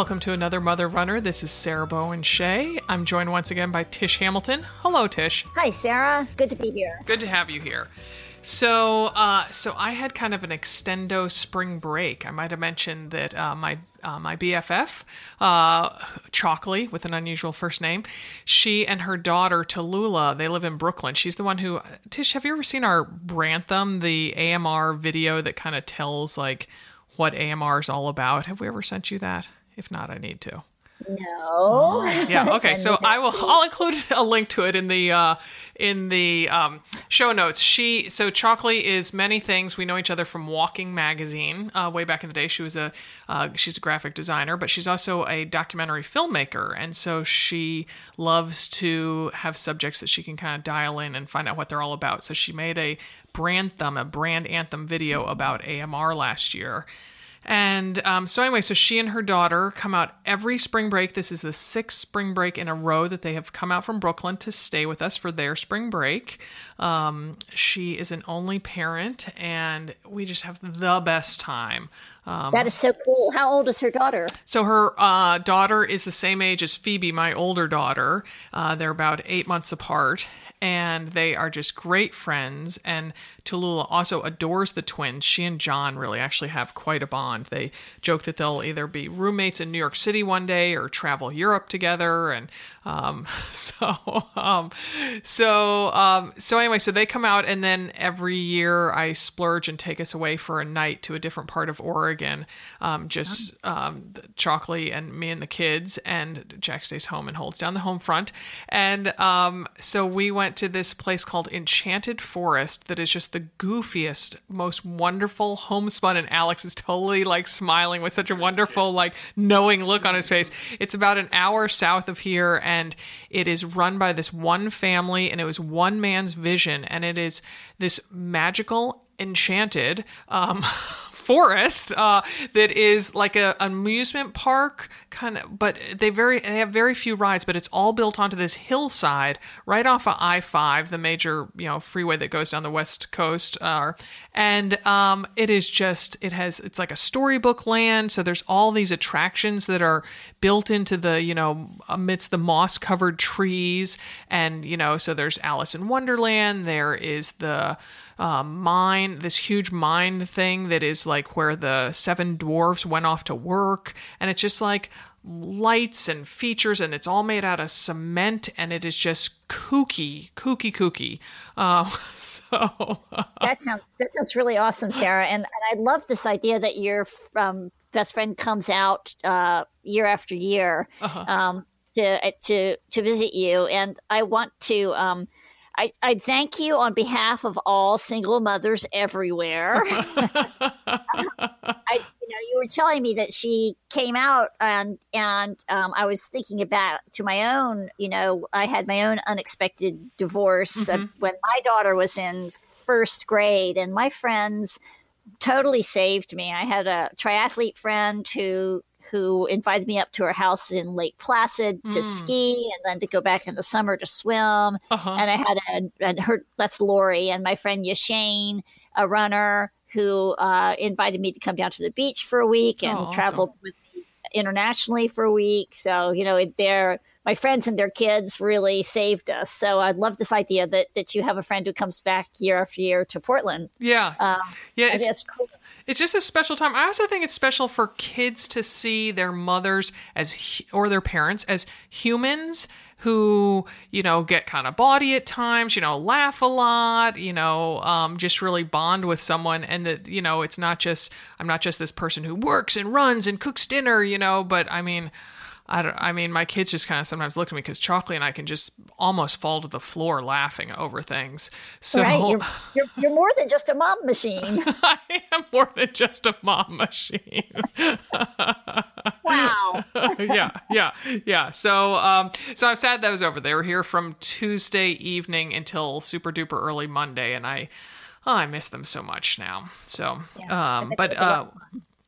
Welcome to another Mother Runner. This is Sarah Bowen Shea. I'm joined once again by Tish Hamilton. Hello, Tish. Hi, Sarah. Good to be here. Good to have you here. So, uh, so I had kind of an extendo spring break. I might have mentioned that uh, my uh, my BFF, uh, Chalkley, with an unusual first name, she and her daughter Tallulah, they live in Brooklyn. She's the one who. Tish, have you ever seen our Brantham, the AMR video that kind of tells like what AMR is all about? Have we ever sent you that? If not, I need to. No. Yeah. Okay. so I will. I'll include a link to it in the uh, in the um, show notes. She so Chalkley is many things. We know each other from Walking Magazine uh, way back in the day. She was a uh, she's a graphic designer, but she's also a documentary filmmaker, and so she loves to have subjects that she can kind of dial in and find out what they're all about. So she made a brand thumb, a brand anthem video about AMR last year. And um, so, anyway, so she and her daughter come out every spring break. This is the sixth spring break in a row that they have come out from Brooklyn to stay with us for their spring break. Um, she is an only parent, and we just have the best time. Um, that is so cool. How old is her daughter? So her uh, daughter is the same age as Phoebe, my older daughter. Uh, they're about eight months apart, and they are just great friends. And Tallulah also adores the twins. She and John really actually have quite a bond. They joke that they'll either be roommates in New York City one day or travel Europe together. And um, so, um, so, um, so anyway, so they come out, and then every year I splurge and take us away for a night to a different part of Oregon. Um, just um, Chalkley and me and the kids, and Jack stays home and holds down the home front. And um, so we went to this place called Enchanted Forest that is just the goofiest, most wonderful homespun, and Alex is totally like smiling with such a wonderful, like knowing look on his face. It's about an hour south of here, and it is run by this one family, and it was one man's vision, and it is this magical, enchanted. Um, forest uh, that is like a amusement park kind of but they very they have very few rides but it's all built onto this hillside right off of i5 the major you know freeway that goes down the west coast uh, and um, it is just it has it's like a storybook land so there's all these attractions that are built into the you know amidst the moss covered trees and you know so there's alice in wonderland there is the uh, mine, this huge mine thing that is like where the seven dwarfs went off to work. And it's just like lights and features, and it's all made out of cement, and it is just kooky, kooky, kooky. Uh, so that sounds that sounds really awesome, Sarah. And, and I love this idea that your um, best friend comes out uh, year after year uh-huh. um, to to to visit you. And I want to. Um, I, I thank you on behalf of all single mothers everywhere. I, you know, you were telling me that she came out, and and um, I was thinking about to my own. You know, I had my own unexpected divorce uh, mm-hmm. uh, when my daughter was in first grade, and my friends totally saved me. I had a triathlete friend who who invited me up to her house in Lake Placid to mm. ski and then to go back in the summer to swim. Uh-huh. And I had a, and her, that's Lori and my friend Yashane, a runner who uh, invited me to come down to the beach for a week and oh, traveled with internationally for a week. So, you know, they're, my friends and their kids really saved us. So I love this idea that, that you have a friend who comes back year after year to Portland. Yeah. Um, yeah. It's, cool it's just a special time. I also think it's special for kids to see their mothers as or their parents as humans who you know get kind of bawdy at times you know laugh a lot you know um, just really bond with someone. And that you know it's not just i'm not just this person who works and runs and cooks dinner you know but i mean I don't. I mean, my kids just kind of sometimes look at me because Chalkley and I can just almost fall to the floor laughing over things. So right. you're, you're, you're more than just a mom machine. I am more than just a mom machine. wow. yeah, yeah, yeah. So, um, so I'm sad that was over. They were here from Tuesday evening until super duper early Monday, and I, oh, I miss them so much now. So, yeah, um, but uh,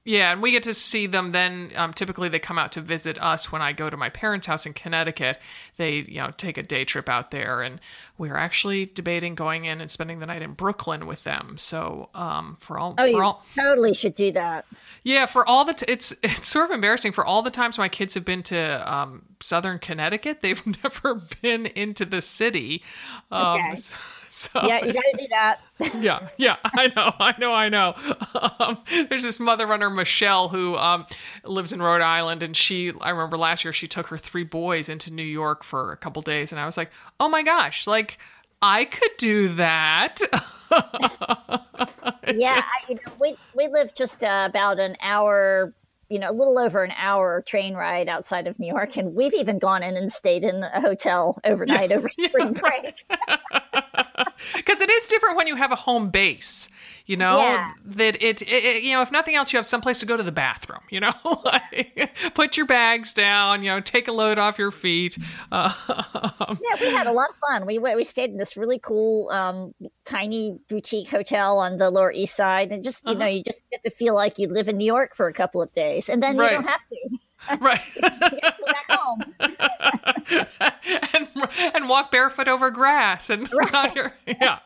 Yeah, and we get to see them then. Um, typically, they come out to visit us when I go to my parents' house in Connecticut. They, you know, take a day trip out there, and we're actually debating going in and spending the night in Brooklyn with them. So, um, for all, oh, for you all, totally should do that. yeah, for all the, t- it's it's sort of embarrassing for all the times my kids have been to um, Southern Connecticut. They've never been into the city. Um, Okay. So, Yeah, you got to do that. yeah, yeah, I know, I know, I know. Um, there's this mother runner, Michelle, who um, lives in Rhode Island, and she, I remember last year, she took her three boys into New York for a couple days, and I was like, oh my gosh, like I could do that. yeah, I, you know, we we live just uh, about an hour, you know, a little over an hour train ride outside of New York, and we've even gone in and stayed in a hotel overnight over spring break. because it is different when you have a home base you know Yeah. that it, it, it- you know if nothing else you have someplace to go to the bathroom you know like, put your bags down you know take a load off your feet uh, Yeah, we had a lot of fun. We we stayed in this really cool, um, tiny boutique hotel on the Lower East Side, and just you know, you just get to feel like you live in New York for a couple of days, and then Right. you don't have to right. Back home. and, and walk barefoot over grass and your- yeah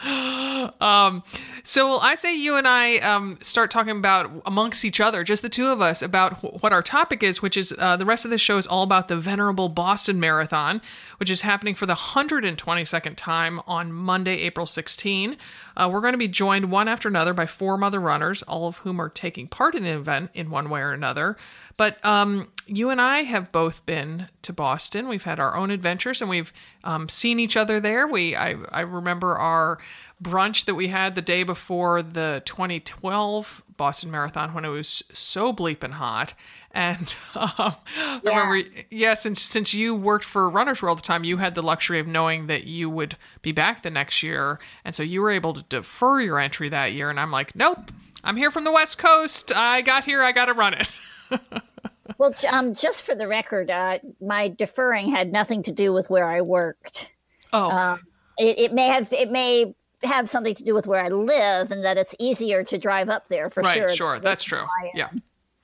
um, so I say you and I um, start talking about amongst each other, just the two of us, about wh- what our topic is, which is uh, the rest of the show is all about the venerable Boston Marathon, which is happening for the 122nd time on Monday, April 16. Uh, we're going to be joined one after another by four other runners, all of whom are taking part in the event in one way or another. But um, you and I have both been to Boston. We've had our own adventures, and we've um, seen each other there. We I, I remember our brunch that we had the day before the 2012 Boston Marathon when it was so bleeping hot. And um, I remember, yeah, since since you worked for Runners World at the time, you had the luxury of knowing that you would be back the next year, and so you were able to defer your entry that year. And I'm like, nope, I'm here from the West Coast. I got here. I got to run it. Well, um, just for the record, uh, my deferring had nothing to do with where I worked. Oh, Um, it, it may have it may have something to do with where I live, and that it's easier to drive up there for right, sure. sure, that's true. Yeah.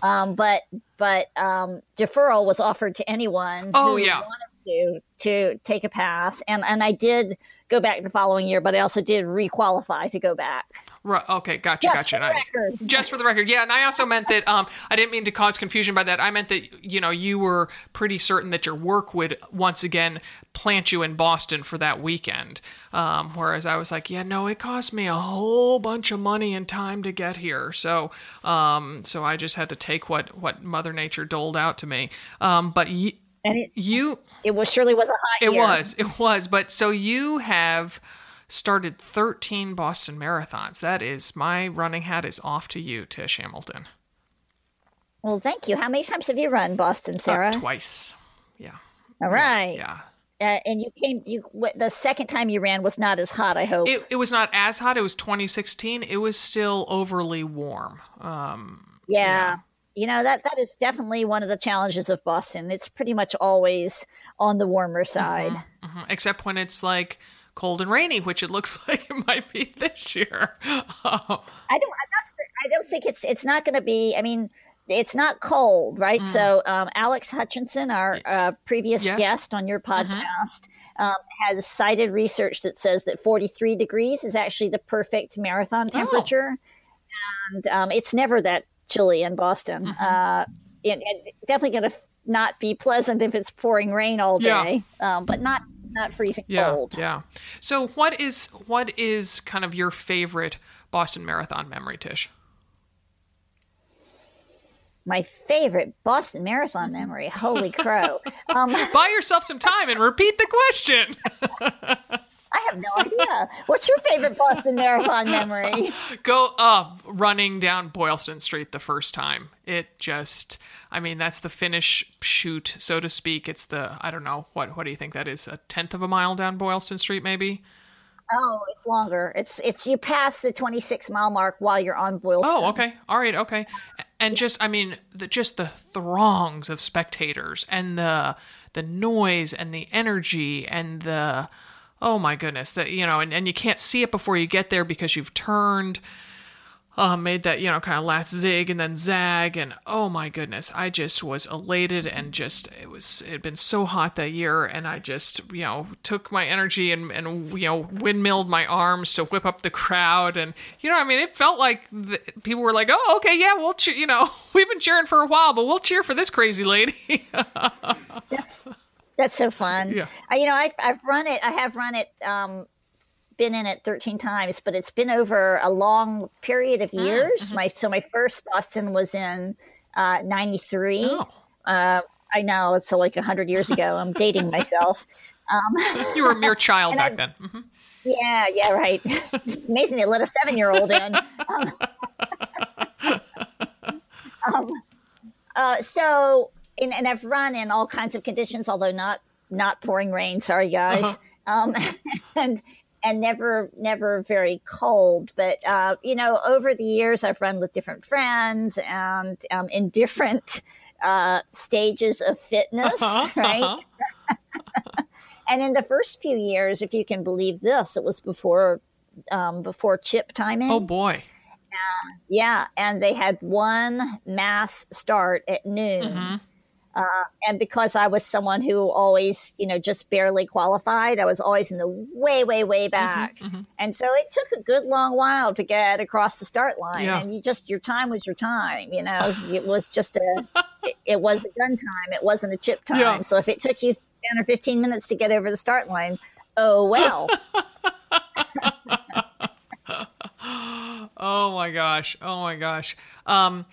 Um, but but um, deferral was offered to anyone Oh, who yeah. wanted to to take a pass, and and I did go back the following year, but I also did requalify to go back. Right. Okay. Gotcha. Just gotcha. for I- just for the record, yeah. And I also meant that um, I didn't mean to cause confusion by that. I meant that you know you were pretty certain that your work would once again plant you in Boston for that weekend. Um, whereas I was like, yeah, no, it cost me a whole bunch of money and time to get here. So, um, so I just had to take what what Mother Nature doled out to me. Um, but y- And it you it was surely was a hot it year. was. It was. But so you have started 13 Boston marathons. That is, my running hat is off to you, Tish Hamilton. Well, thank you. How many times have you run Boston, Uh, Sarah? twice. Yeah. All right. Yeah. Uh, and you came. You the second time you ran was not as hot. I hope. It, it was not as hot. It was 2016. It was still overly warm. Um, yeah. You know that that is definitely one of the challenges of Boston. It's pretty much always on the warmer side. mhm. Except when it's like cold and rainy, which it looks like it might be this year. Um, I don't. I'm not. sure- I don't think it's. It's not going to be. I mean, it's not cold, right? So, um, Alex Hutchinson, our uh, previous Yes. guest on your podcast, um, has cited research that says that 43 degrees is actually the perfect marathon temperature, and um, it's never that chilly in Boston. Uh, and, and definitely going to not be pleasant if it's pouring rain all Yeah. day, um, but not not freezing yeah. cold. Yeah. So what is what is kind of your favorite Boston Marathon memory, Tish? My favorite Boston Marathon memory. Holy crow! Um, Buy yourself some time and repeat the question. I have no idea. What's your favorite Boston Marathon memory? Go uh running down Boylston Street the first time. It just I mean that's the finish shoot, so to speak. It's the I don't know, what what do you think that is? A tenth of a mile down Boylston Street maybe? Oh, it's longer. It's it's you pass the 26 mile mark while you're on Boylston. Oh, okay. All right, okay. And just I mean the just the throngs of spectators and the the noise and the energy and the oh my goodness, that you know, and, and you can't see it before you get there because you've turned uh, made that you know kind of last zig and then zag and oh my goodness i just was elated and just it was it had been so hot that year and i just you know took my energy and and you know windmilled my arms to whip up the crowd and you know i mean it felt like the, people were like oh okay yeah we'll cheer you know we've been cheering for a while but we'll cheer for this crazy lady that's that's so fun Yeah. I, you know I've, I've run it i have run it um been in it 13 times, but it's been over a long period of years. Mm-hmm. My so my first Boston was in uh, 93. Oh. Uh, I know it's uh, like 100 years ago. I'm dating myself. Um, you were a mere child back I- then Mhm. yeah, yeah, right. it's amazing they let a seven year old in. Um, um, uh, so, and, and I've run in all kinds of conditions, although not not pouring rain. Sorry, guys. Um, and and never never very cold. But uh, you know, over the years, I've run with different friends and um, in different uh, stages of fitness, Uh-huh, right? uh-huh. And in the first few years, if you can believe this, it was before um, before chip timing. oh boy Yeah, and they had one mass start at noon. Mm-hmm. Uh, and because I was someone who always, you know, just barely qualified, I was always in the way, way, way back. Mm-hmm, And so it took a good long while to get across the start line. Yeah. And you just, your time was your time, you know, it was just a, it, it was a gun time. It wasn't a chip time. Yeah. So if it took you 10 or 15 minutes to get over the start line, oh, well. Oh my gosh. Oh my gosh. Um,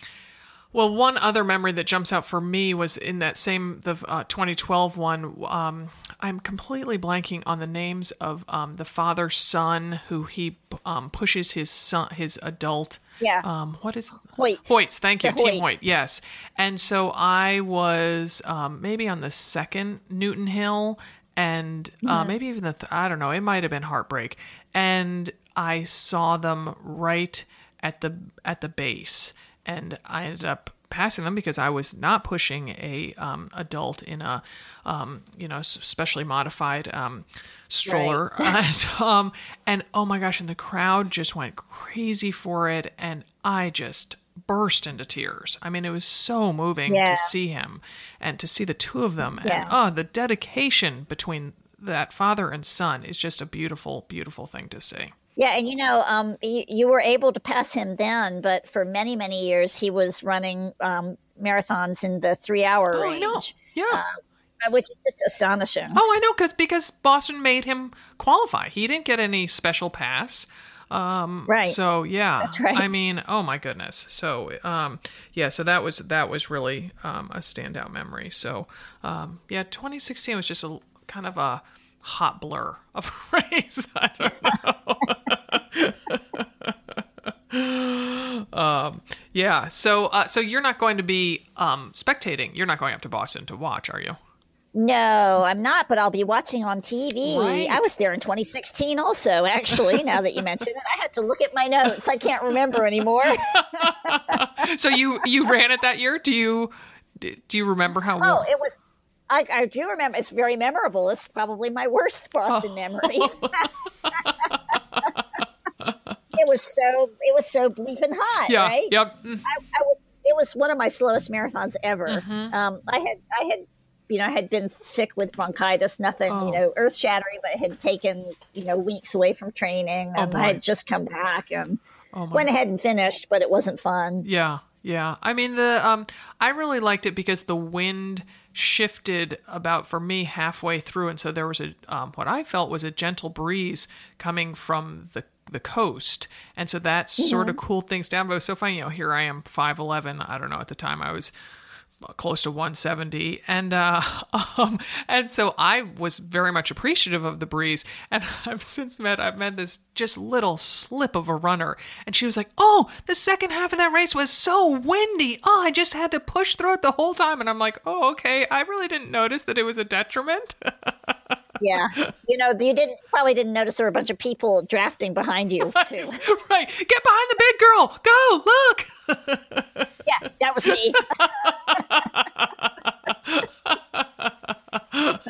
well, one other memory that jumps out for me was in that same the uh, 2012 one. Um, I'm completely blanking on the names of um, the father son who he um, pushes his son, his adult. Yeah. Um, what is Hoyt. Hoyts, thank you, Team Hoyt. Yes, and so I was um, maybe on the second Newton Hill, and uh, maybe even the th- I don't know. It might have been Heartbreak, and I saw them right at the at the base, and I ended up passing them because I was not pushing a um, adult in a um, you know specially modified um, stroller, and, um, and oh my gosh, and the crowd just went crazy for it, and I just burst into tears. I mean, it was so moving Yeah. to see him and to see the two of them, and Yeah. oh, the dedication between that father and son is just a beautiful, beautiful thing to see. Yeah, and you know, um, you, you were able to pass him then, but for many, many years, he was running um, marathons in the three-hour Oh, I range, know. Yeah. uh, which is just astonishing. Oh, I know, because because Boston made him qualify. He didn't get any special pass. Um, Right. So yeah, That's right. I mean, oh my goodness. So um, yeah, so that was that was really um, a standout memory. So um, yeah, 2016 was just a kind of a hot blur of race. I don't know. um, yeah. So uh, so you're not going to be um, spectating. You're not going up to Boston to watch, are you? No, I'm not, but I'll be watching on TV. Right. I was there in 2016 also, actually, now that you mention it. I had to look at my notes. I can't remember anymore. so you you ran it that year do you do you remember how Oh, it was. I, I do remember. It's very memorable. It's probably my worst Boston memory. it was so. It was so bleeping hot. yeah Right. yep I, I was. It was one of my slowest marathons ever. Mm-hmm. Um, I had. I had. You know, I had been sick with bronchitis. Nothing. Oh. You know, earth shattering, but it had taken you know weeks away from training, and boy. I had just come back and oh went ahead and finished, but it wasn't fun. yeah yeah i mean the um i really liked it because the wind shifted about for me halfway through. And so there was a um, what i felt was a gentle breeze coming from the the coast. And so that sort of cooled things down. But it was so funny you know here i am 511 i don't know at the time i was close to 170 and uh um and so i was very much appreciative of the breeze and i've since met i've met this just little slip of a runner and she was like oh the second half of that race was so windy. Oh i just had to push through it the whole time. And i'm like oh okay. I really didn't notice that it was a detriment. Yeah, you know, you didn't probably didn't notice there were a bunch of people drafting behind you too. right. Get behind the big girl. Go. Look Yeah, that was me.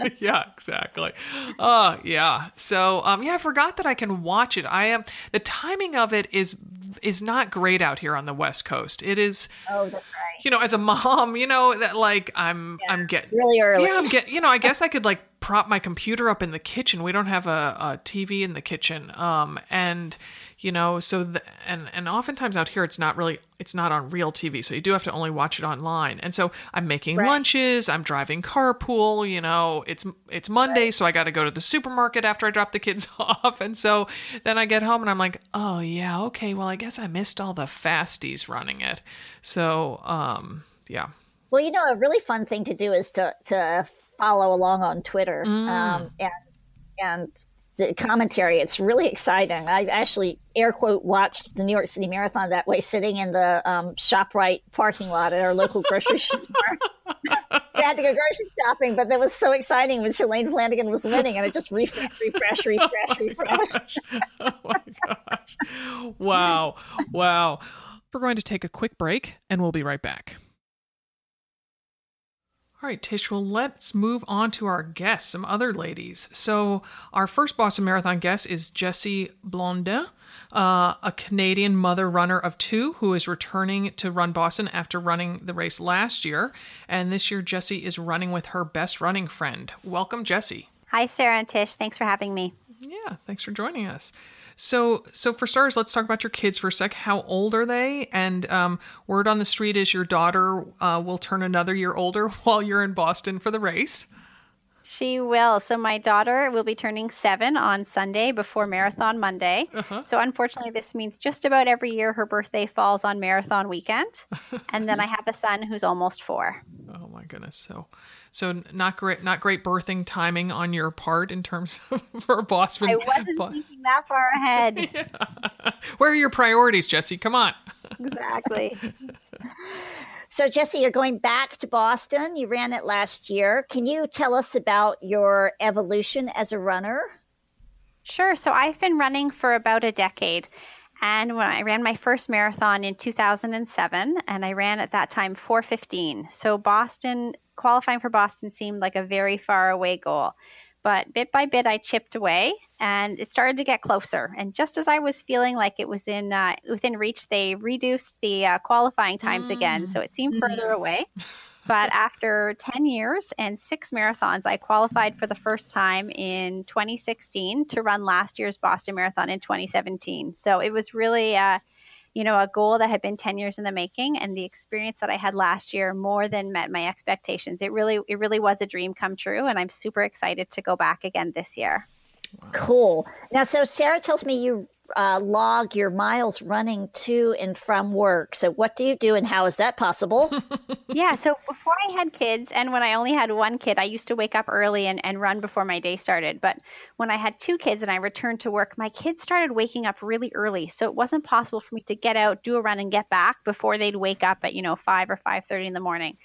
yeah, exactly. Uh yeah. So um yeah, I forgot that I can watch it. I am the timing of it is is not great out here on the West Coast. It is. Oh, that's right. You know, as a mom, you know that like I'm yeah, I'm getting really early. Yeah, I'm getting. You know, I guess I could like prop my computer up in the kitchen. We don't have a, a TV in the kitchen. Um, and you know so the, and and oftentimes out here it's not really it's not on real tv so you do have to only watch it online and so i'm making right. lunches i'm driving carpool you know it's it's monday right. so i got to go to the supermarket after i drop the kids off and so then i get home and i'm like oh yeah okay well i guess i missed all the fasties running it so um yeah well you know a really fun thing to do is to to follow along on twitter mm. um, and and the commentary. It's really exciting. I actually air quote watched the New York City Marathon that way, sitting in the um, Shoprite parking lot at our local grocery store. I had to go grocery shopping, but that was so exciting when Shalane Flanagan was winning, and I just refresh, refresh, refresh, refresh. oh my gosh! Wow, wow. We're going to take a quick break, and we'll be right back. All right, Tish, well, let's move on to our guests, some other ladies. So, our first Boston Marathon guest is Jesse Blondin, uh, a Canadian mother runner of two who is returning to run Boston after running the race last year. And this year, Jesse is running with her best running friend. Welcome, Jesse. Hi, Sarah and Tish. Thanks for having me. Yeah, thanks for joining us. So, so for starters, let's talk about your kids for a sec. How old are they? And um, word on the street is your daughter uh, will turn another year older while you're in Boston for the race. She will. So my daughter will be turning seven on Sunday before Marathon Monday. Uh-huh. So unfortunately, this means just about every year her birthday falls on Marathon weekend. and then I have a son who's almost four. Oh my goodness! So so not great, not great birthing timing on your part in terms of for Boston. I wasn't but, thinking that far ahead. Yeah. Where are your priorities, Jesse? Come on. Exactly. so, Jesse, you're going back to Boston. You ran it last year. Can you tell us about your evolution as a runner? Sure. So, I've been running for about a decade. And when I ran my first marathon in 2007, and I ran at that time 415. So Boston qualifying for Boston seemed like a very far away goal. But bit by bit, I chipped away, and it started to get closer. And just as I was feeling like it was in uh, within reach, they reduced the uh, qualifying times mm. again, so it seemed further mm. away. But after 10 years and six marathons, I qualified for the first time in 2016 to run last year's Boston Marathon in 2017. So it was really uh, you know, a goal that had been 10 years in the making and the experience that I had last year more than met my expectations. It really it really was a dream come true and I'm super excited to go back again this year. Wow. Cool. Now so Sarah tells me you uh, log your miles running to and from work. So, what do you do and how is that possible? yeah. So, before I had kids and when I only had one kid, I used to wake up early and, and run before my day started. But when I had two kids and I returned to work, my kids started waking up really early. So, it wasn't possible for me to get out, do a run, and get back before they'd wake up at, you know, 5 or 5.30 in the morning.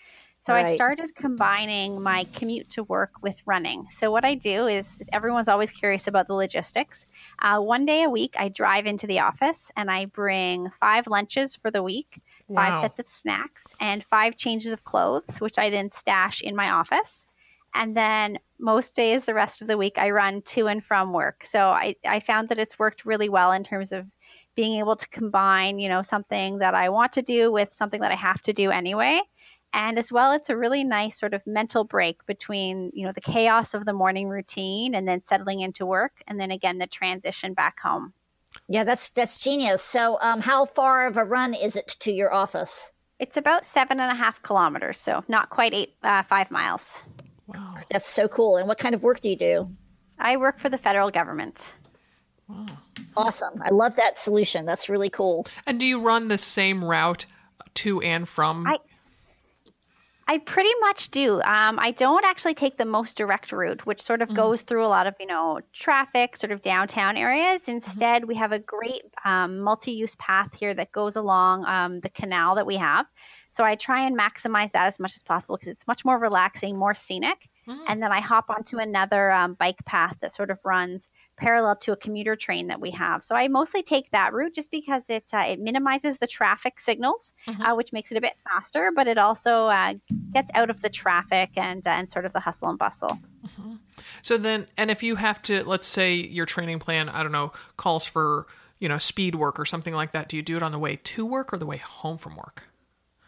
So right. I started combining my commute to work with running. So what I do is everyone's always curious about the logistics. Uh, one day a week, I drive into the office and I bring five lunches for the week, wow. five sets of snacks, and five changes of clothes, which I then stash in my office. And then most days, the rest of the week, I run to and from work. So I, I found that it's worked really well in terms of being able to combine, you know, something that I want to do with something that I have to do anyway and as well it's a really nice sort of mental break between you know the chaos of the morning routine and then settling into work and then again the transition back home. Yeah that's that's genius. So um, how far of a run is it to your office? It's about seven and a half kilometers so not quite eight uh, five miles. Wow. That's so cool. And what kind of work do you do? I work for the federal government. Wow. Awesome. I love that solution. That's really cool. And do you run the same route to and from I, I pretty much do. Um, I don't actually take the most direct route, which sort of mm-hmm. goes through a lot of, you know, traffic, sort of downtown areas. Mm-hmm. Instead, mm-hmm. we have a great um, multi-use path here that goes along um, the canal that we have. So I try and maximize that as much as possible because it's much more relaxing, more scenic. Mm-hmm. And then I hop onto another um, bike path that sort of runs parallel to a commuter train that we have. So I mostly take that route just because it uh, it minimizes the traffic signals, mm-hmm. uh, which makes it a bit faster, but it also uh, gets out of the traffic and uh, and sort of the hustle and bustle. Mm-hmm. So then, and if you have to, let's say your training plan, I don't know, calls for you know, speed work or something like that, do you do it on the way to work or the way home from work?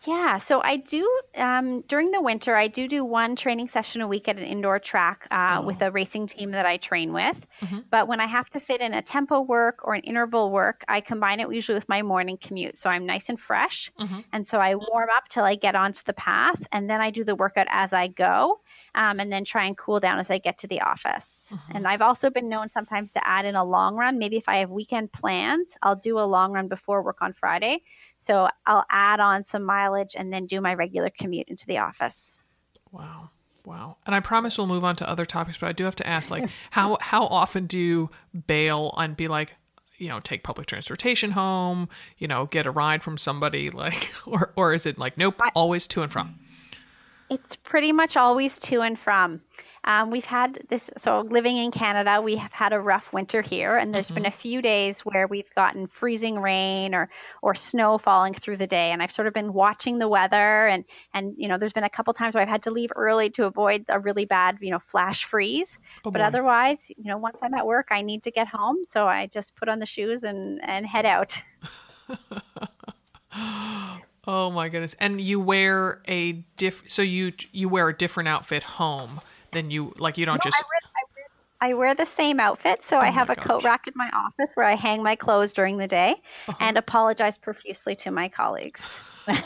Yeah, so I do um, during the winter. I do do one training session a week at an indoor track uh, oh. with a racing team that I train with. Mm-hmm. But when I have to fit in a tempo work or an interval work, I combine it usually with my morning commute. So I'm nice and fresh, mm-hmm. and so I warm up till I get onto the path, and then I do the workout as I go, um, and then try and cool down as I get to the office. Mm-hmm. And I've also been known sometimes to add in a long run. Maybe if I have weekend plans, I'll do a long run before work on Friday so I'll add on some mileage and then do my regular commute into the office. Wow. Wow. And I promise we'll move on to other topics, but I do have to ask like how how often do you bail and be like, you know, take public transportation home, you know, get a ride from somebody like or or is it like nope, always to and from? It's pretty much always to and from. Um, we've had this, so living in Canada, we have had a rough winter here, and there's mm-hmm. been a few days where we've gotten freezing rain or or snow falling through the day, and I've sort of been watching the weather, and and you know, there's been a couple times where I've had to leave early to avoid a really bad, you know, flash freeze. Oh, but otherwise, you know, once I'm at work, I need to get home, so I just put on the shoes and and head out. Oh my goodness! And you wear a diff. So you you wear a different outfit home then you like you don't no, just. I wear, I, wear, I wear, the same outfit, so oh I have a gosh. coat rack in my office where I hang my clothes during the day, uh-huh. and apologize profusely to my colleagues. yeah,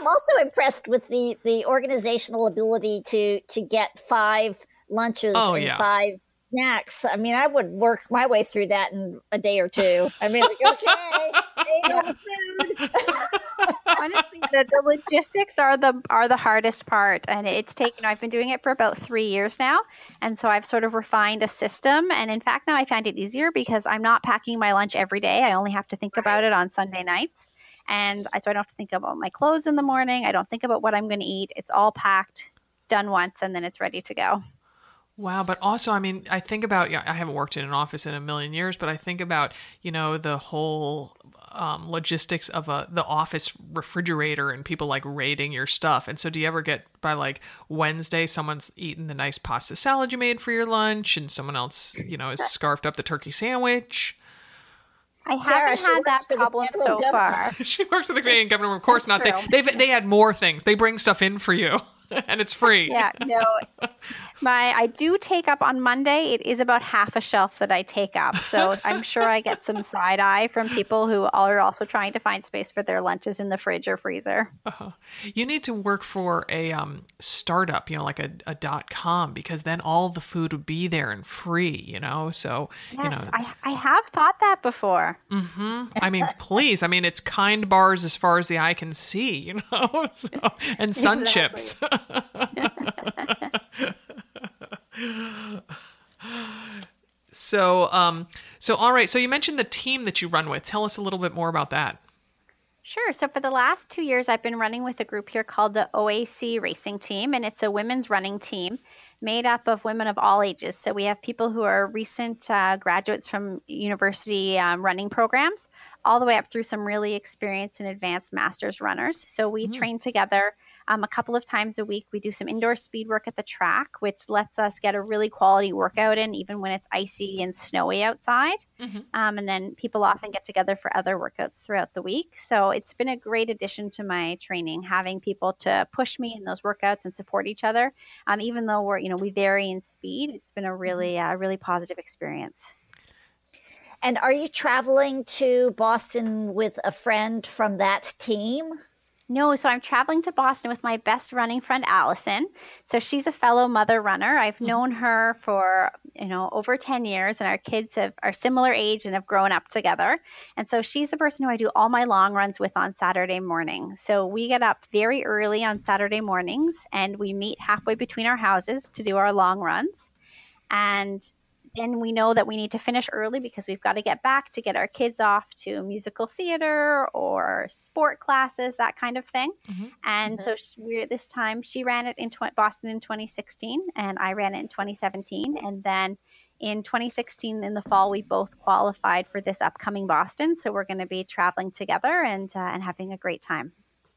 I'm also impressed with the the organizational ability to to get five lunches oh, and yeah. five snacks. I mean, I would work my way through that in a day or two. I mean, like, okay, ate all the food. Honestly, the, the logistics are the are the hardest part, and it's taken. I've been doing it for about three years now, and so I've sort of refined a system. And in fact, now I find it easier because I'm not packing my lunch every day. I only have to think about it on Sunday nights, and I so I don't have to think about my clothes in the morning. I don't think about what I'm going to eat. It's all packed. It's done once, and then it's ready to go. Wow, but also, I mean, I think about, I haven't worked in an office in a million years, but I think about, you know, the whole um, logistics of a the office refrigerator and people like raiding your stuff. And so, do you ever get by like Wednesday, someone's eaten the nice pasta salad you made for your lunch, and someone else, you know, has scarfed up the turkey sandwich? I haven't had that problem so government. far. she works for the Canadian government. Of course That's not. They they they had more things. They bring stuff in for you. and it's free. Yeah, no. My I do take up on Monday. It is about half a shelf that I take up. So I'm sure I get some side eye from people who are also trying to find space for their lunches in the fridge or freezer. Uh-huh. You need to work for a um, startup, you know, like a, a dot com, because then all the food would be there and free. You know, so yes, you know. I I have thought that before. Mm-hmm. I mean, please. I mean, it's kind bars as far as the eye can see. You know, so, and sun exactly. chips. So, um, so all right. So you mentioned the team that you run with. Tell us a little bit more about that. Sure. So for the last two years, I've been running with a group here called the OAC Racing Team, and it's a women's running team made up of women of all ages. So we have people who are recent uh, graduates from university um, running programs, all the way up through some really experienced and advanced masters runners. So we mm. train together um, a couple of times a week, we do some indoor speed work at the track, which lets us get a really quality workout in, even when it's icy and snowy outside. Mm-hmm. Um, and then people often get together for other workouts throughout the week. So it's been a great addition to my training, having people to push me in those workouts and support each other. Um, even though we're, you know, we vary in speed, it's been a mm-hmm. really, uh, really positive experience. And are you traveling to Boston with a friend from that team? No, so I'm traveling to Boston with my best running friend Allison. So she's a fellow mother runner. I've mm-hmm. known her for, you know, over 10 years and our kids have are similar age and have grown up together. And so she's the person who I do all my long runs with on Saturday morning. So we get up very early on Saturday mornings and we meet halfway between our houses to do our long runs. And then we know that we need to finish early because we've got to get back to get our kids off to musical theater or sport classes, that kind of thing. Mm-hmm. And mm-hmm. so we're this time she ran it in tw- Boston in 2016, and I ran it in 2017, and then in 2016 in the fall we both qualified for this upcoming Boston. So we're going to be traveling together and uh, and having a great time.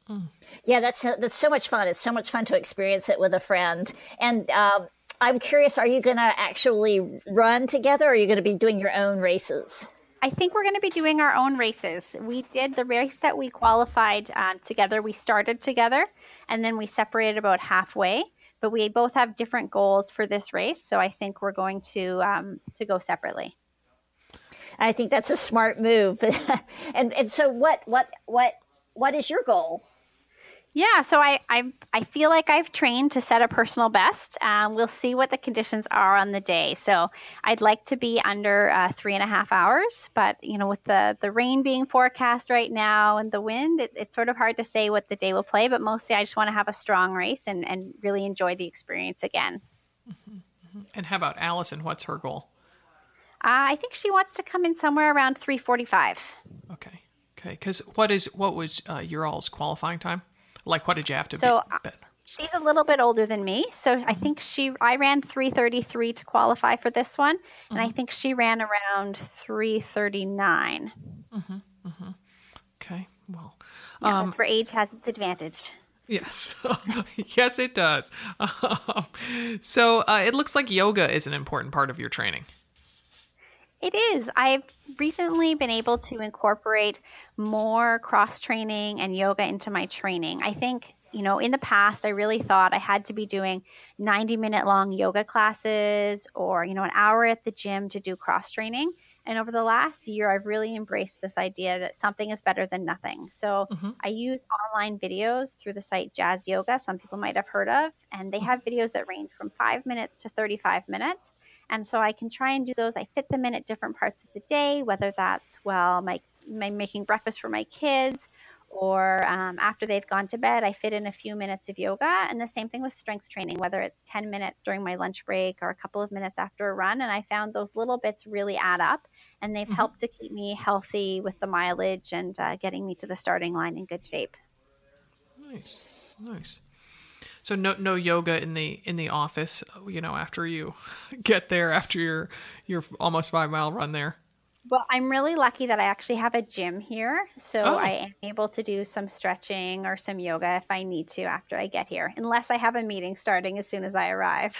Mm. Yeah, that's that's so much fun. It's so much fun to experience it with a friend. And um, I'm curious, are you going to actually run together or are you going to be doing your own races? I think we're going to be doing our own races. We did the race that we qualified um, together. We started together and then we separated about halfway. But we both have different goals for this race, so I think we're going to um, to go separately. I think that's a smart move. and and so what what what what is your goal? Yeah, so I, I I feel like I've trained to set a personal best. Um, we'll see what the conditions are on the day. So I'd like to be under uh, three and a half hours, but you know, with the the rain being forecast right now and the wind, it, it's sort of hard to say what the day will play. But mostly, I just want to have a strong race and and really enjoy the experience again. Mm-hmm, mm-hmm. And how about Allison? What's her goal? Uh, I think she wants to come in somewhere around three forty-five. Okay, okay. Because what is what was uh, your all's qualifying time? Like, what did you have to so, be? Uh, she's a little bit older than me, so mm-hmm. I think she. I ran 3:33 to qualify for this one, mm-hmm. and I mm-hmm. think she ran around 3:39. Mm-hmm. Mm-hmm. Okay, well, yeah, um, for age has its advantage. Yes, yes, it does. so uh, it looks like yoga is an important part of your training. It is. I've recently been able to incorporate more cross training and yoga into my training. I think, you know, in the past, I really thought I had to be doing 90 minute long yoga classes or, you know, an hour at the gym to do cross training. And over the last year, I've really embraced this idea that something is better than nothing. So mm-hmm. I use online videos through the site Jazz Yoga, some people might have heard of, and they mm-hmm. have videos that range from five minutes to 35 minutes. And so I can try and do those. I fit them in at different parts of the day, whether that's, well, my, my making breakfast for my kids or um, after they've gone to bed, I fit in a few minutes of yoga. And the same thing with strength training, whether it's 10 minutes during my lunch break or a couple of minutes after a run. And I found those little bits really add up and they've mm-hmm. helped to keep me healthy with the mileage and uh, getting me to the starting line in good shape. Nice. Nice. So no no yoga in the in the office, you know, after you get there after your your almost 5 mile run there. Well, I'm really lucky that I actually have a gym here, so oh. I am able to do some stretching or some yoga if I need to after I get here, unless I have a meeting starting as soon as I arrive.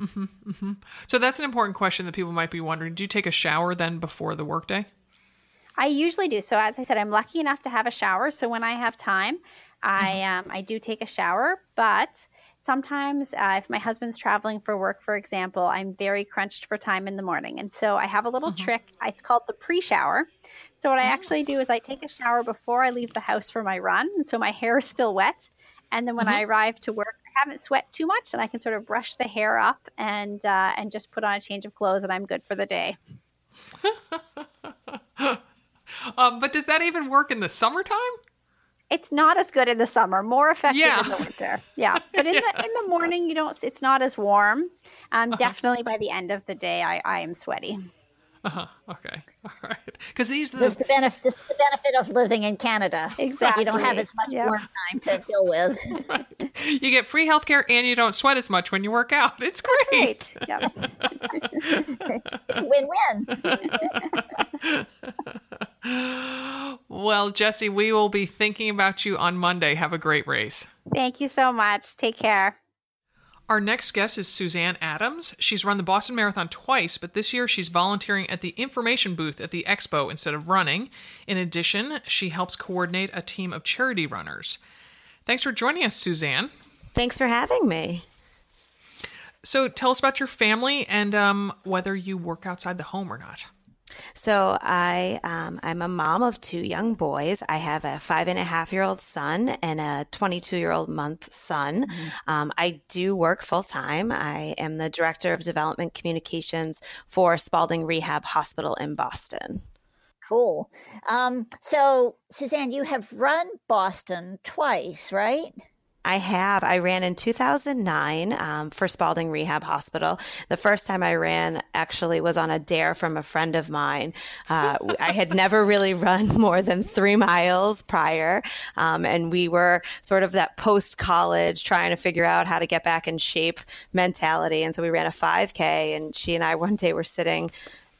Mm-hmm, mm-hmm. So that's an important question that people might be wondering. Do you take a shower then before the workday? I usually do. So as I said, I'm lucky enough to have a shower. So when I have time, I mm-hmm. um, I do take a shower, but sometimes uh, if my husband's traveling for work, for example, I'm very crunched for time in the morning, and so I have a little mm-hmm. trick. It's called the pre-shower. So what I oh. actually do is I take a shower before I leave the house for my run, and so my hair is still wet. And then when mm-hmm. I arrive to work, I haven't sweat too much, and I can sort of brush the hair up and uh, and just put on a change of clothes, and I'm good for the day. um, but does that even work in the summertime? It's not as good in the summer, more effective yeah. in the winter. Yeah, but in yes. the in the morning, you don't. It's not as warm. Um, uh-huh. definitely by the end of the day, I I am sweaty. Uh-huh. Okay. All right. Because these the... This is the benefit. This is the benefit of living in Canada. Exactly. You don't have as much yep. warm time to deal with. right. You get free healthcare and you don't sweat as much when you work out. It's great. Yep. it's win-win. well, Jesse, we will be thinking about you on Monday. Have a great race. Thank you so much. Take care. Our next guest is Suzanne Adams. She's run the Boston Marathon twice, but this year she's volunteering at the information booth at the expo instead of running. In addition, she helps coordinate a team of charity runners. Thanks for joining us, Suzanne. Thanks for having me. So, tell us about your family and um, whether you work outside the home or not. So I um, I'm a mom of two young boys. I have a five and a half year old son and a 22 year old month son. Mm-hmm. Um, I do work full time. I am the director of development communications for Spaulding Rehab Hospital in Boston. Cool. Um, so Suzanne, you have run Boston twice, right? I have. I ran in 2009 um, for Spaulding Rehab Hospital. The first time I ran actually was on a dare from a friend of mine. Uh, I had never really run more than three miles prior. Um, and we were sort of that post college trying to figure out how to get back in shape mentality. And so we ran a 5K, and she and I one day were sitting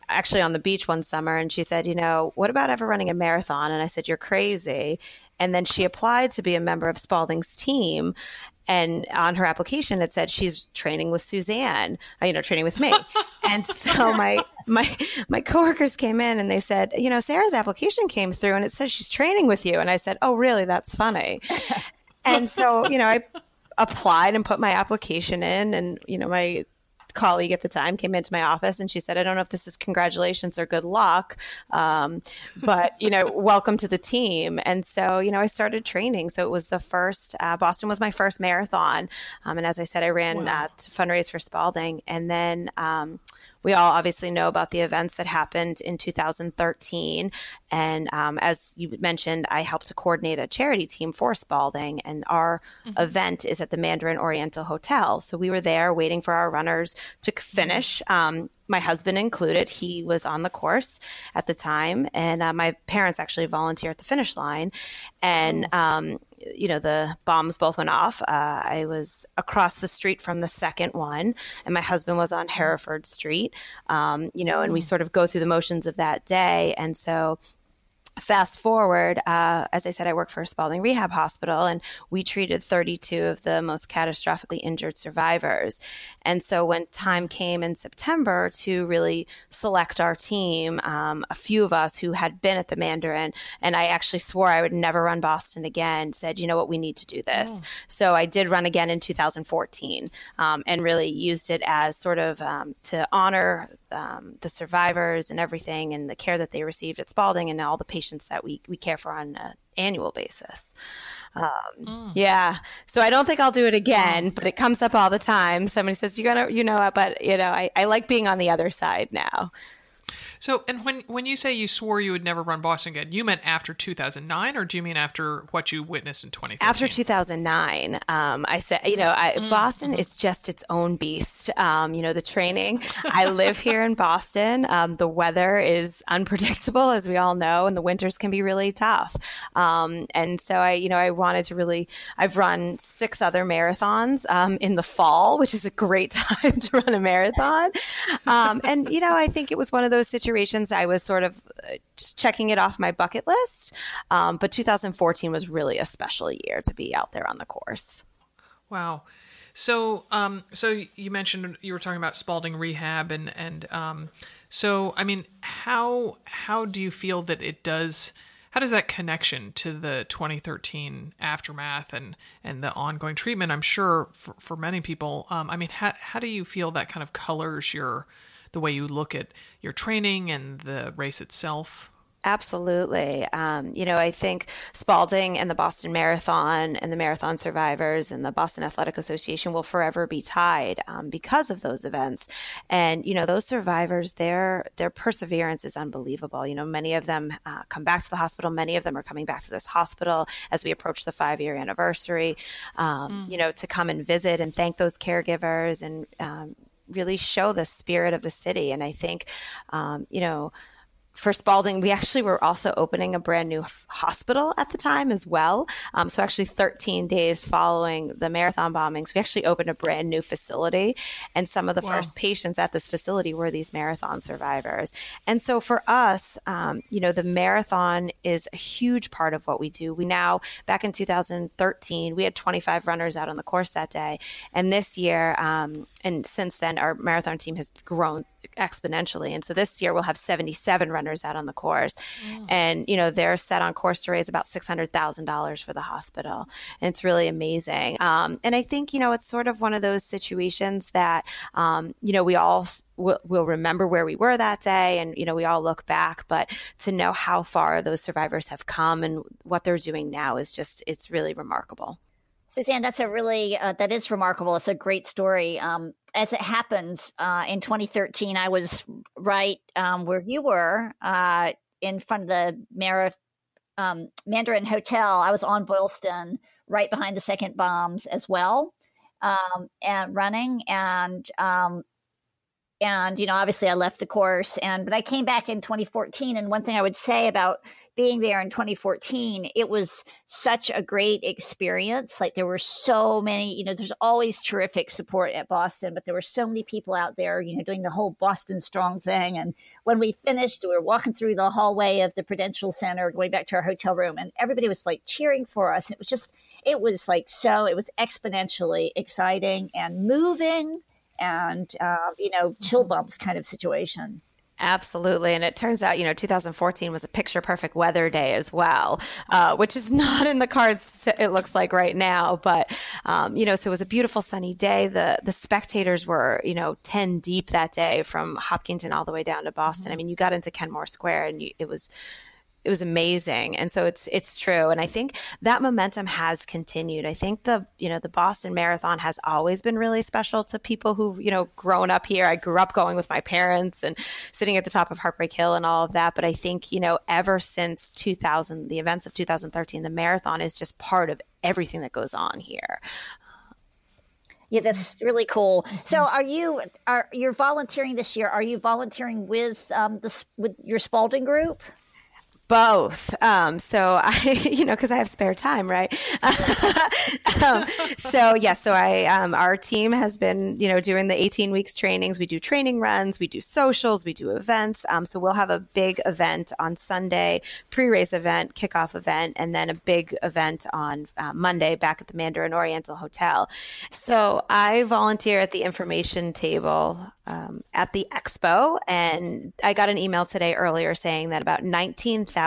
actually on the beach one summer and she said, You know, what about ever running a marathon? And I said, You're crazy. And then she applied to be a member of Spaulding's team. And on her application, it said she's training with Suzanne, uh, you know, training with me. and so my my my coworkers came in and they said, you know, Sarah's application came through and it says she's training with you. And I said, oh, really? That's funny. and so, you know, I applied and put my application in and, you know, my colleague at the time came into my office and she said, I don't know if this is congratulations or good luck, um, but, you know, welcome to the team. And so, you know, I started training. So it was the first, uh, Boston was my first marathon. Um, and as I said, I ran wow. uh, to fundraise for Spaulding. And then um, we all obviously know about the events that happened in 2013. And um, as you mentioned, I helped to coordinate a charity team for Spaulding, and our mm-hmm. event is at the Mandarin Oriental Hotel. So we were there waiting for our runners to finish. Um, my husband included. He was on the course at the time, and uh, my parents actually volunteered at the finish line. And oh. um, you know, the bombs both went off. Uh, I was across the street from the second one, and my husband was on Hereford Street. Um, you know, and we mm. sort of go through the motions of that day. And so fast forward, uh, as I said, I work for Spaulding Rehab Hospital, and we treated 32 of the most catastrophically injured survivors. And so, when time came in September to really select our team, um, a few of us who had been at the Mandarin, and I actually swore I would never run Boston again, said, you know what, we need to do this. Oh. So, I did run again in 2014 um, and really used it as sort of um, to honor um, the survivors and everything and the care that they received at Spaulding and all the patients patients that we, we care for on an annual basis. Um, mm. Yeah. So I don't think I'll do it again, but it comes up all the time. Somebody says, you gotta, you know, but you know, I, I like being on the other side now. So, and when when you say you swore you would never run Boston again, you meant after 2009, or do you mean after what you witnessed in 2013? After 2009, um, I said, you know, I, mm-hmm. Boston is just its own beast. Um, you know, the training. I live here in Boston. Um, the weather is unpredictable, as we all know, and the winters can be really tough. Um, and so, I, you know, I wanted to really. I've run six other marathons um, in the fall, which is a great time to run a marathon. Um, and you know, I think it was one of those situations I was sort of uh, just checking it off my bucket list. Um, but 2014 was really a special year to be out there on the course. Wow. So, um, so you mentioned you were talking about Spaulding Rehab, and and um, so I mean, how how do you feel that it does? How does that connection to the 2013 aftermath and and the ongoing treatment? I'm sure for, for many people. Um, I mean, how how do you feel that kind of colors your the way you look at your training and the race itself? Absolutely. Um, you know, I think Spaulding and the Boston Marathon and the marathon survivors and the Boston Athletic Association will forever be tied um, because of those events. And you know, those survivors, their their perseverance is unbelievable. You know, many of them uh, come back to the hospital. Many of them are coming back to this hospital as we approach the five year anniversary. Um, mm. You know, to come and visit and thank those caregivers and um, really show the spirit of the city. And I think, um, you know, for Spaulding, we actually were also opening a brand new hospital at the time as well. Um, so actually, 13 days following the marathon bombings, we actually opened a brand new facility, and some of the wow. first patients at this facility were these marathon survivors. And so for us, um, you know, the marathon is a huge part of what we do. We now, back in 2013, we had 25 runners out on the course that day, and this year, um, and since then, our marathon team has grown exponentially. And so this year we'll have 77 runners out on the course. Mm. And, you know, they're set on course to raise about $600,000 for the hospital. And it's really amazing. Um, and I think, you know, it's sort of one of those situations that, um, you know, we all will, will remember where we were that day and, you know, we all look back, but to know how far those survivors have come and what they're doing now is just, it's really remarkable. Suzanne, that's a really uh, that is remarkable. It's a great story. Um, as it happens, uh, in 2013, I was right um, where you were uh, in front of the Mar- um, Mandarin Hotel. I was on Boylston, right behind the second bombs as well, um, and running. And um, and you know obviously i left the course and but i came back in 2014 and one thing i would say about being there in 2014 it was such a great experience. Like there were so many you know there's always terrific support at boston but there were so many people out there you know doing the whole boston strong thing. And when we finished we were walking through the hallway of the prudential center going back to our hotel room and everybody was like cheering for us. It was just it was like so it was exponentially exciting and moving and uh, you know chill bumps kind of situation Absolutely. And it turns out, you know, 2014 was a picture perfect weather day as well, uh, which is not in the cards, it looks like right now. But, um, you know, so it was a beautiful sunny day. The, the spectators were, you know, 10 deep that day from Hopkinton all the way down to Boston. Mm-hmm. I mean, you got into Kenmore Square and you, it was, it was amazing and so it's it's true and i think that momentum has continued i think the you know the boston marathon has always been really special to people who've you know grown up here i grew up going with my parents and sitting at the top of heartbreak hill and all of that but i think you know ever since 2000 the events of 2013 the marathon is just part of everything that goes on here yeah, that's really cool. So, are you are you're volunteering this year? Are you volunteering with um, the with your Spaulding group? Both. Um, so I, you know, because I have spare time, right? um, so yeah, so I, um, our team has been, you know, doing the 18 weeks trainings. We do training runs, we do socials, we do events. Um, so we'll have a big event on Sunday, pre-race event, kickoff event, and then a big event on uh, Monday back at the Mandarin Oriental Hotel. So I volunteer at the information table um, at the expo, and I got an email today earlier saying that about 19,000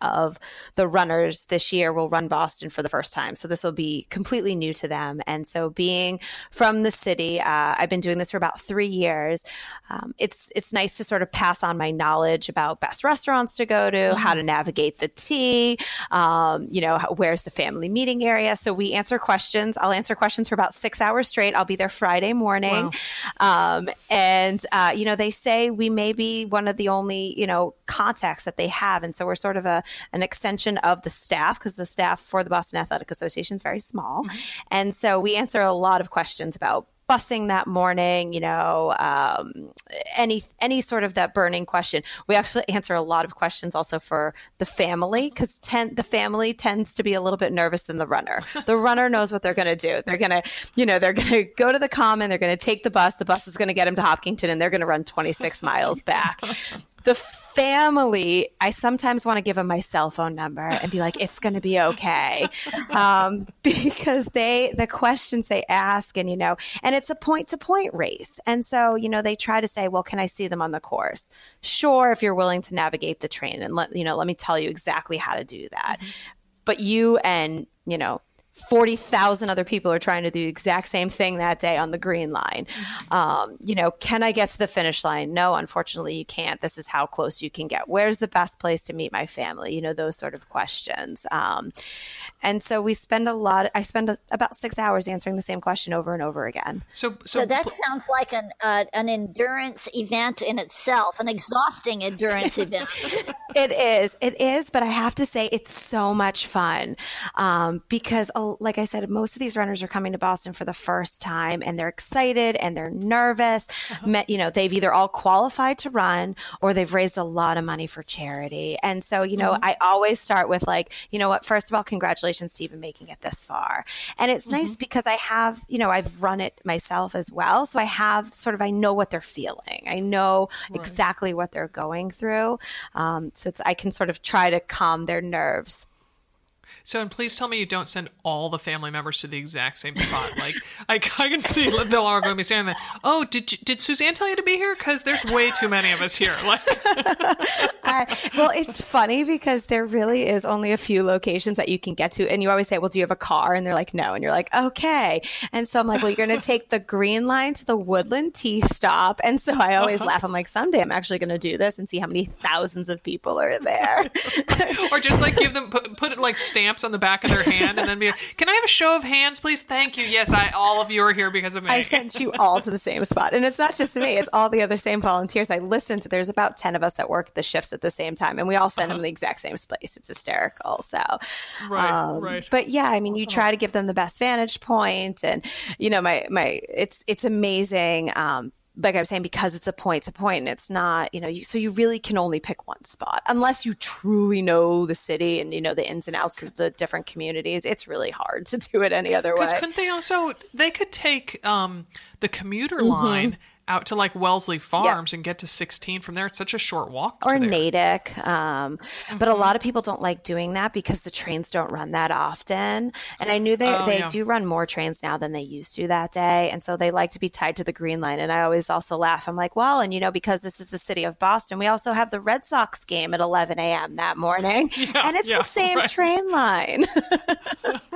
of the runners this year will run Boston for the first time. So this will be completely new to them. And so, being from the city, uh, I've been doing this for about three years. Um, it's it's nice to sort of pass on my knowledge about best restaurants to go to, mm-hmm. how to navigate the T, um, you know, where's the family meeting area. So we answer questions. I'll answer questions for about six hours straight. I'll be there Friday morning. Wow. Um, and, uh, you know, they say we may be one of the only, you know, contacts that they have. And so we're sort of a, an extension of the staff because the staff for the Boston Athletic Association is very small. Mm-hmm. And so we answer a lot of questions about busing that morning, you know, um, any any sort of that burning question. We actually answer a lot of questions also for the family because ten, the family tends to be a little bit nervous than the runner. The runner knows what they're going to do. They're going to, you know, they're going to go to the common. They're going to take the bus. The bus is going to get them to Hopkinton, and they're going to run 26 miles back the family, I sometimes want to give them my cell phone number and be like, it's going to be okay. Um, because they, the questions they ask and, you know, and it's a point to point race. And so, you know, they try to say, well, can I see them on the course? Sure. If you're willing to navigate the train and let, you know, let me tell you exactly how to do that. Mm-hmm. But you and, you know, 40,000 other people are trying to do the exact same thing that day on the green line. Um, you know, can I get to the finish line? No, unfortunately, you can't. This is how close you can get. Where's the best place to meet my family? You know, those sort of questions. Um, and so we spend a lot, I spend a, about six hours answering the same question over and over again. So, so, so that sounds like an, uh, an endurance event in itself, an exhausting endurance event. it is. It is. But I have to say, it's so much fun um, because a like I said, most of these runners are coming to Boston for the first time and they're excited and they're nervous. Uh-huh. You know, they've either all qualified to run or they've raised a lot of money for charity. And so, you know, mm-hmm. I always start with like, you know what, first of all, congratulations to even making it this far. And it's mm-hmm. nice because I have, you know, I've run it myself as well. So I have sort of, I know what they're feeling. I know right. exactly what they're going through. Um, so it's, I can sort of try to calm their nerves. So, and please tell me you don't send all the family members to the exact same spot. Like, I, I can see Bill are going to be standing that. Oh, did did Suzanne tell you to be here? Because there's way too many of us here. Like, well, it's funny because there really is only a few locations that you can get to, and you always say, "Well, do you have a car?" And they're like, "No," and you're like, "Okay." And so I'm like, "Well, you're going to take the green line to the Woodland T stop." And so I always uh-huh. laugh. I'm like, "Someday I'm actually going to do this and see how many thousands of people are there." or just like give them put, put it like stamp stamps on the back of their hand and then be like, "Can I have a show of hands, please? Thank you. Yes, I all of you are here because of me." I sent you all to the same spot, and it's not just me; it's all the other same volunteers. I listened to. There's about ten of us that work the shifts at the same time, and we all send uh-huh. them the exact same place. It's hysterical. So, right, um, right. But yeah, I mean, you try to give them the best vantage point, and you know, my my it's it's amazing. Um, like I was saying, because it's a point to point and it's not, you know, you, so you really can only pick one spot unless you truly know the city and you know the ins and outs of the different communities. It's really hard to do it any other way. Because couldn't they also they could take um, the commuter mm-hmm. line out to like Wellesley Farms yeah. and get to 16 from there. It's such a short walk. Or Natick. Um, mm-hmm. But a lot of people don't like doing that because the trains don't run that often. And I knew they, oh, they yeah. do run more trains now than they used to that day. And so they like to be tied to the Green Line. And I always also laugh. I'm like, well, and you know, because this is the city of Boston, we also have the Red Sox game at 11 a.m. that morning. Yeah, and it's the same right. train line.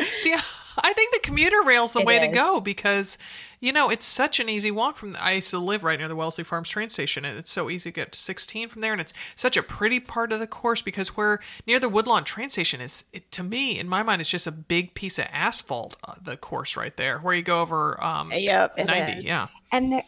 See, I think the commuter rail's the it way is. to go because you know, it's such an easy walk from. The, I used to live right near the Wellesley Farms train station, and it's so easy to get to 16 from there. And it's such a pretty part of the course because where near the Woodland train station is, it, to me, in my mind, it's just a big piece of asphalt. Uh, the course right there, where you go over. Um, yep, 90, yeah. And there,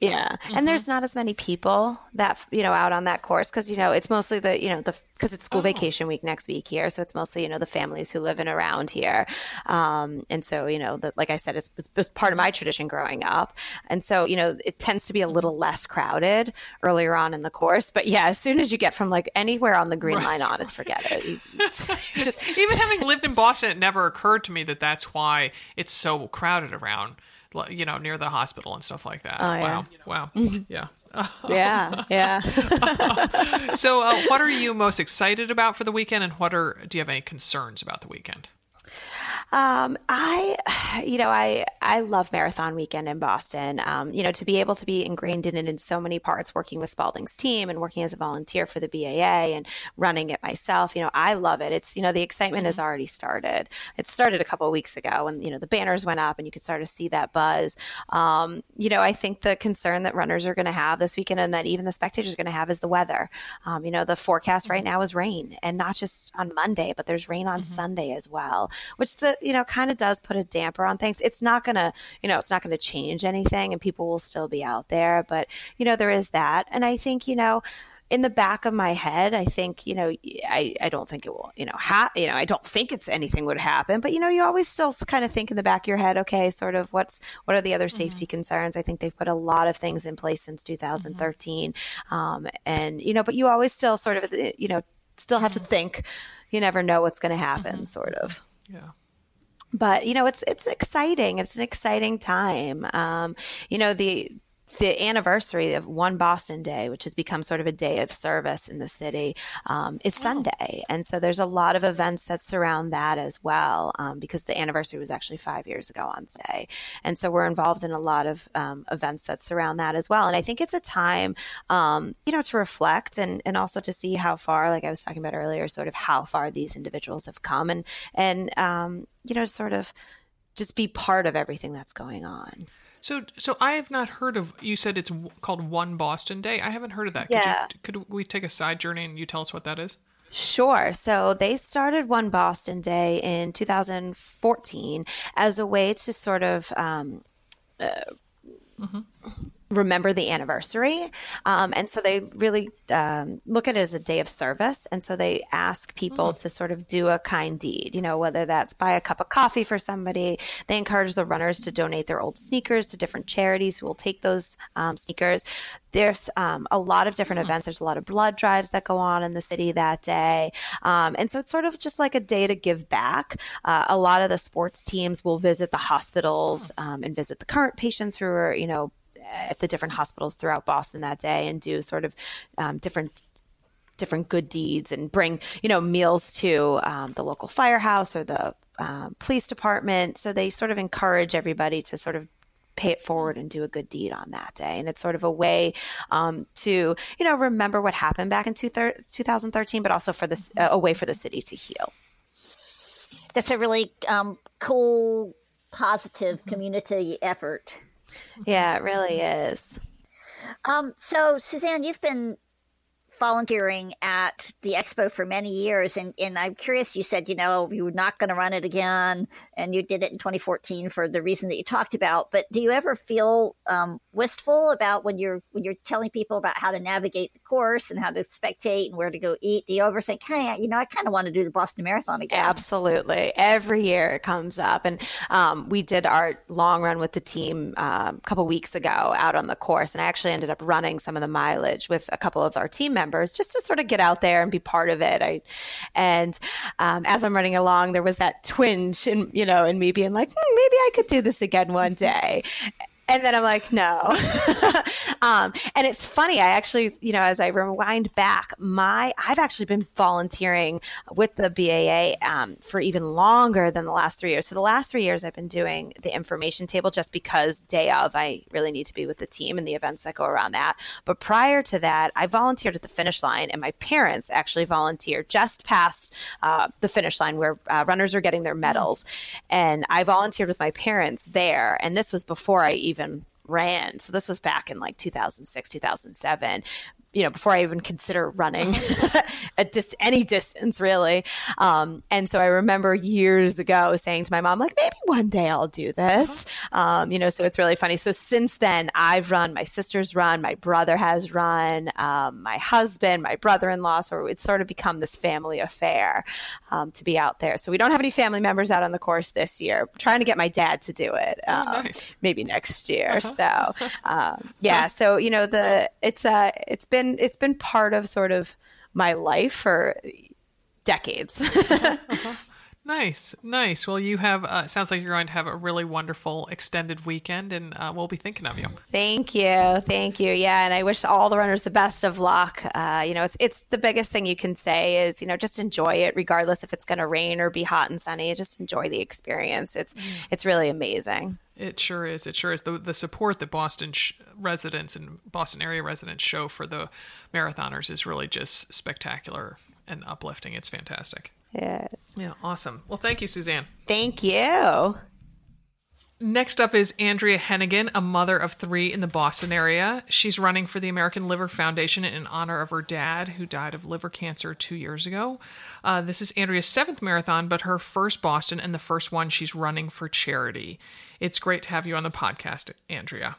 yeah. Mm-hmm. And there's not as many people that, you know, out on that course because, you know, it's mostly the, you know, the, because it's school oh. vacation week next week here. So it's mostly, you know, the families who live in around here. Um, and so, you know, the, like I said, it's, it's part of my tradition growing up. And so, you know, it tends to be a little less crowded earlier on in the course. But yeah, as soon as you get from like anywhere on the green right. line on, is forget it. just even having lived in Boston, it never occurred to me that that's why it's so crowded around you know, near the hospital and stuff like that. Oh, yeah. Wow. Wow. Mm-hmm. Yeah. yeah. Yeah. so, uh, what are you most excited about for the weekend, and what are do you have any concerns about the weekend? Um, I, you know, I I love Marathon Weekend in Boston. Um, you know, to be able to be ingrained in it in so many parts, working with Spaulding's team and working as a volunteer for the BAA and running it myself. You know, I love it. It's you know the excitement has mm-hmm. already started. It started a couple of weeks ago, and you know the banners went up, and you could start to see that buzz. Um, you know, I think the concern that runners are going to have this weekend, and that even the spectators are going to have, is the weather. Um, you know, the forecast right mm-hmm. now is rain, and not just on Monday, but there's rain on mm-hmm. Sunday as well, which you know, kind of does put a damper on things. It's not going to, you know, it's not going to change anything and people will still be out there. But, you know, there is that. And I think, you know, in the back of my head, I think, you know, I, I don't think it will, you know, ha- you know, I don't think it's anything would happen, but you know, you always still kind of think in the back of your head, okay, sort of what's, what are the other mm-hmm. safety concerns? I think they've put a lot of things in place since 2013. Mm-hmm. Um, and, you know, but you always still sort of, you know, still have to mm-hmm. think, you never know what's going to happen, mm-hmm. sort of. Yeah but you know it's it's exciting. It's an exciting time. Um, you know the the anniversary of One Boston Day, which has become sort of a day of service in the city, um, is. Sunday. And so there's a lot of events that surround that as well, um, because the anniversary was actually five years ago on Sunday. And so we're involved in a lot of um, events that surround that as well. And I think it's a time, um, you know, to reflect and, and also to see how far, like I was talking about earlier, sort of how far these individuals have come and, and, um, you know, sort of just be part of everything that's going on. So, so I have not heard of. You said it's called One Boston Day. I haven't heard of that. Yeah. Could, you, could we take a side journey and you tell us what that is? Sure. So they started One Boston Day in 2014 as a way to sort of um, uh, mm-hmm remember the anniversary. Um, and so they really um, look at it as a day of service. And so they ask people mm. to sort of do a kind deed, you know, whether that's buy a cup of coffee for somebody. They encourage the runners to donate their old sneakers to different charities who will take those um, sneakers. There's um, a lot of different mm. events. There's a lot of blood drives that go on in the city that day. Um, and so it's sort of just like a day to give back. Uh, a lot of the sports teams will visit the hospitals mm. um, and visit the current patients who are, you know, at the different hospitals throughout Boston that day and do sort of um, different different good deeds and bring you know meals to um, the local firehouse or the um, police department. So they sort of encourage everybody to sort of pay it forward and do a good deed on that day. And it's sort of a way um, to, you know, remember what happened back in two thir- 2013, but also for this, uh, a way for the city to heal. That's a really um, cool, positive community effort. Yeah, it really is. Um, so, Suzanne, you've been volunteering at the expo for many years, and, and I'm curious. You said you know you were not going to run it again, and you did it in 2014 for the reason that you talked about. But do you ever feel um, wistful about when you're when you're telling people about how to navigate the course and how to spectate and where to go eat? Do you ever think, hey, you know, I kind of want to do the Boston Marathon again? Absolutely, every year it comes up, and um, we did our long run with the team um, a couple weeks ago out on the course, and I actually ended up running some of the mileage with a couple of our team members just to sort of get out there and be part of it. I, and um, as I'm running along, there was that twinge in, you know, in me being like, hmm, maybe I could do this again one day. And then I'm like, no. um, and it's funny. I actually, you know, as I rewind back, my I've actually been volunteering with the BAA um, for even longer than the last three years. So the last three years, I've been doing the information table just because day of I really need to be with the team and the events that go around that. But prior to that, I volunteered at the finish line, and my parents actually volunteered just past uh, the finish line where uh, runners are getting their medals, and I volunteered with my parents there. And this was before I even even ran. So this was back in like 2006, 2007 you know, before I even consider running a dis- any distance really. Um, and so I remember years ago saying to my mom, like, maybe one day I'll do this. Um, you know, so it's really funny. So since then, I've run, my sister's run, my brother has run, um, my husband, my brother-in-law. So it's sort of become this family affair um, to be out there. So we don't have any family members out on the course this year. I'm trying to get my dad to do it, oh, um, nice. maybe next year. Uh-huh. So um, yeah, so you know the it's uh it's been been it's been part of sort of my life for decades. uh-huh. Nice, nice. Well, you have. Uh, sounds like you're going to have a really wonderful extended weekend, and uh, we'll be thinking of you. Thank you, thank you. Yeah, and I wish all the runners the best of luck. Uh, you know, it's it's the biggest thing you can say is you know just enjoy it, regardless if it's going to rain or be hot and sunny. Just enjoy the experience. It's mm. it's really amazing. It sure is. It sure is. The the support that Boston sh- residents and Boston area residents show for the marathoners is really just spectacular and uplifting. It's fantastic. Yeah. Yeah, awesome. Well, thank you, Suzanne. Thank you. Next up is Andrea Hennigan, a mother of three in the Boston area. She's running for the American Liver Foundation in honor of her dad, who died of liver cancer two years ago. Uh, this is Andrea's seventh marathon, but her first Boston and the first one she's running for charity. It's great to have you on the podcast, Andrea.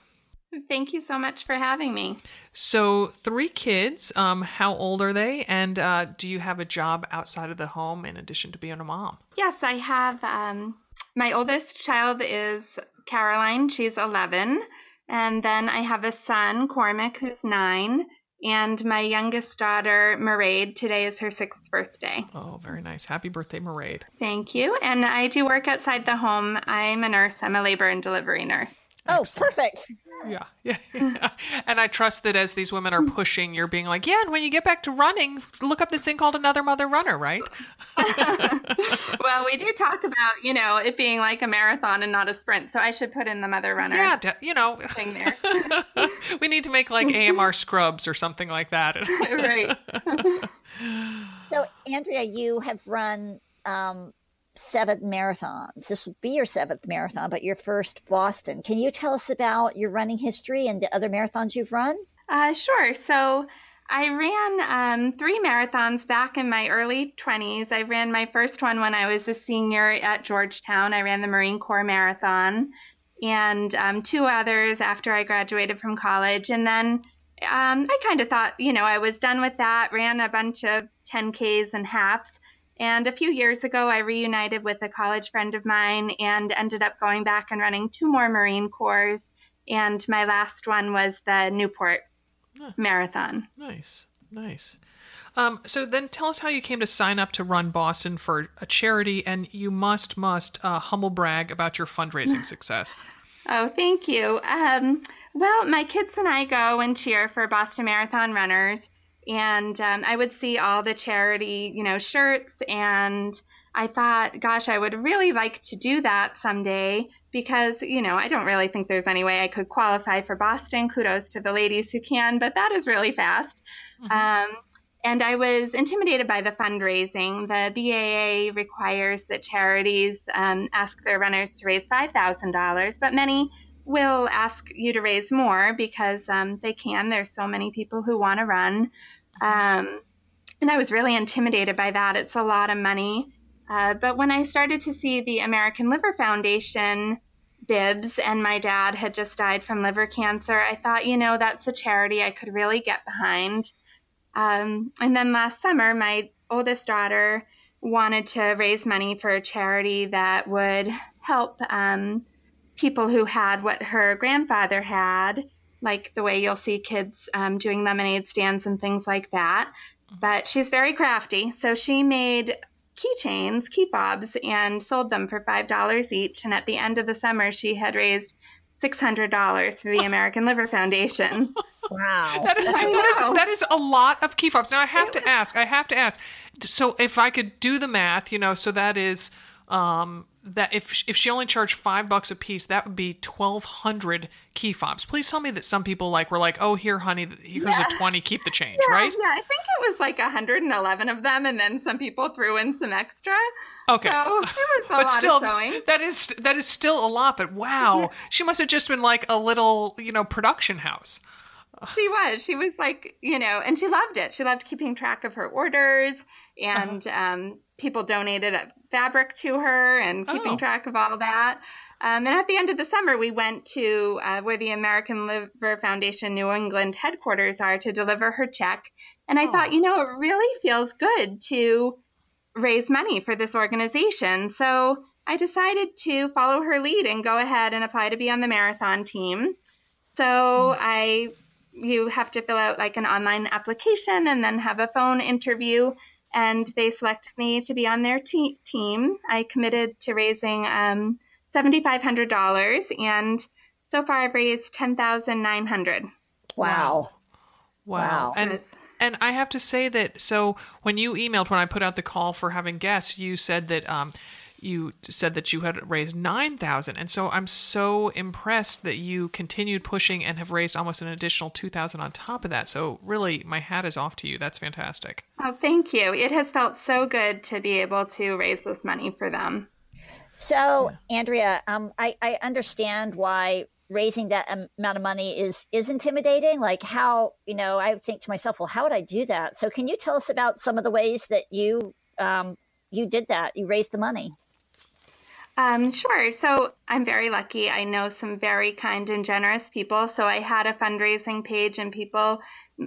Thank you so much for having me. So, three kids. Um, how old are they? And uh, do you have a job outside of the home in addition to being a mom? Yes, I have. Um, my oldest child is Caroline. She's 11. And then I have a son, Cormac, who's nine. And my youngest daughter, Mairead, today is her sixth birthday. Oh, very nice. Happy birthday, Mairead. Thank you. And I do work outside the home. I'm a nurse, I'm a labor and delivery nurse. Oh, perfect. Yeah, yeah, yeah. And I trust that as these women are pushing, you're being like, yeah, and when you get back to running, look up this thing called Another Mother Runner, right? well, we do talk about, you know, it being like a marathon and not a sprint. So I should put in the Mother Runner. Yeah, you know. Thing there. we need to make like AMR scrubs or something like that. right. so, Andrea, you have run um, seven marathons. This would be your seventh marathon, but your first Boston. Can you tell us about your running history and the other marathons you've run? Uh, sure. So I ran um, three marathons back in my early 20s. I ran my first one when I was a senior at Georgetown. I ran the Marine Corps Marathon and um, two others after I graduated from college. And then um, I kind of thought, you know, I was done with that, ran a bunch of 10Ks and halves. And a few years ago, I reunited with a college friend of mine and ended up going back and running two more Marine Corps. And my last one was the Newport Marathon. Nice, nice. Um, so then tell us how you came to sign up to run Boston for a charity, and you must, must uh, humble brag about your fundraising success. Oh, thank you. Um, well, my kids and I go and cheer for Boston Marathon runners, and um, I would see all the charity, you know, shirts, and I thought, gosh, I would really like to do that someday because, you know, I don't really think there's any way I could qualify for Boston. Kudos to the ladies who can, but that is really fast. Mm-hmm. Um, and I was intimidated by the fundraising. The BAA requires that charities um, ask their runners to raise $5,000, but many will ask you to raise more because um, they can. There's so many people who want to run. Um, and I was really intimidated by that. It's a lot of money. Uh, but when I started to see the American Liver Foundation bibs and my dad had just died from liver cancer, I thought, you know, that's a charity I could really get behind. Um, and then last summer, my oldest daughter wanted to raise money for a charity that would help um, people who had what her grandfather had, like the way you'll see kids um, doing lemonade stands and things like that. But she's very crafty, so she made keychains, key fobs, and sold them for $5 each. And at the end of the summer, she had raised $600 for the American Liver Foundation. Wow. that, is, that, is, that is a lot of key fobs. Now, I have to ask, I have to ask. So, if I could do the math, you know, so that is um, that if if she only charged five bucks a piece, that would be twelve hundred key fobs. Please tell me that some people like were like, "Oh, here, honey, here's yeah. a twenty, keep the change," yeah, right? Yeah, I think it was like hundred and eleven of them, and then some people threw in some extra. Okay, so it was a but lot still, that is that is still a lot. But wow, yeah. she must have just been like a little, you know, production house. She was. She was like, you know, and she loved it. She loved keeping track of her orders, and uh-huh. um, people donated fabric to her and keeping oh. track of all that. Um, and at the end of the summer, we went to uh, where the American Liver Foundation New England headquarters are to deliver her check. And I oh. thought, you know, it really feels good to raise money for this organization. So I decided to follow her lead and go ahead and apply to be on the marathon team. So mm. I you have to fill out like an online application and then have a phone interview and they selected me to be on their te- team. I committed to raising um, $7,500, and so far I've raised 10900 Wow. Wow. wow. And and I have to say that so when you emailed when I put out the call for having guests, you said that um, you said that you had raised 9000 and so i'm so impressed that you continued pushing and have raised almost an additional 2000 on top of that. So really my hat is off to you. That's fantastic. Oh thank you. It has felt so good to be able to raise this money for them. So yeah. andrea um, I, I understand why raising that amount of money is is intimidating. Like how you know i think to myself well how would i do that? So can you tell us about some of the ways that you um, you did that? You raised the money um, sure. So I'm very lucky. I know some very kind and generous people. So I had a fundraising page and people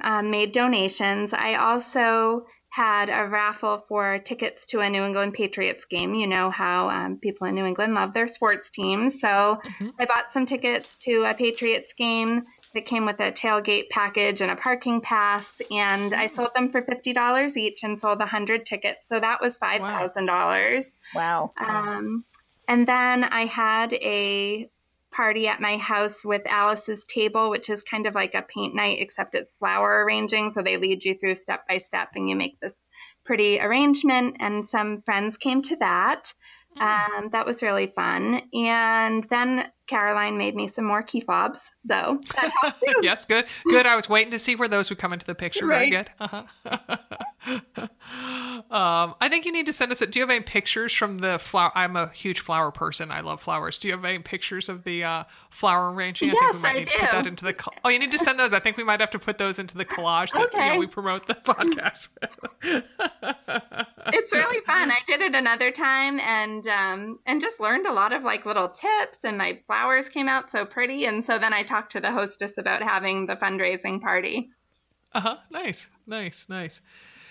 um, made donations. I also had a raffle for tickets to a New England Patriots game. You know how um, people in New England love their sports teams. So mm-hmm. I bought some tickets to a Patriots game that came with a tailgate package and a parking pass, and I sold them for fifty dollars each and sold a hundred tickets. So that was five thousand dollars. Wow. Um, and then I had a party at my house with Alice's Table, which is kind of like a paint night, except it's flower arranging. So they lead you through step by step and you make this pretty arrangement. And some friends came to that. Um, that was really fun. And then Caroline made me some more key fobs, though. yes, good. Good. I was waiting to see where those would come into the picture. Right. Very good. Uh-huh. um, I think you need to send us. A, do you have any pictures from the flower? I'm a huge flower person. I love flowers. Do you have any pictures of the uh, flower arranging? Yes, I think we might I need do. to put that into the. Oh, you need to send those. I think we might have to put those into the collage that okay. you know, we promote the podcast. With. it's really fun. I did it another time and um, and just learned a lot of like little tips. And my flowers came out so pretty. And so then I talked to the hostess about having the fundraising party. Uh huh. Nice, nice, nice.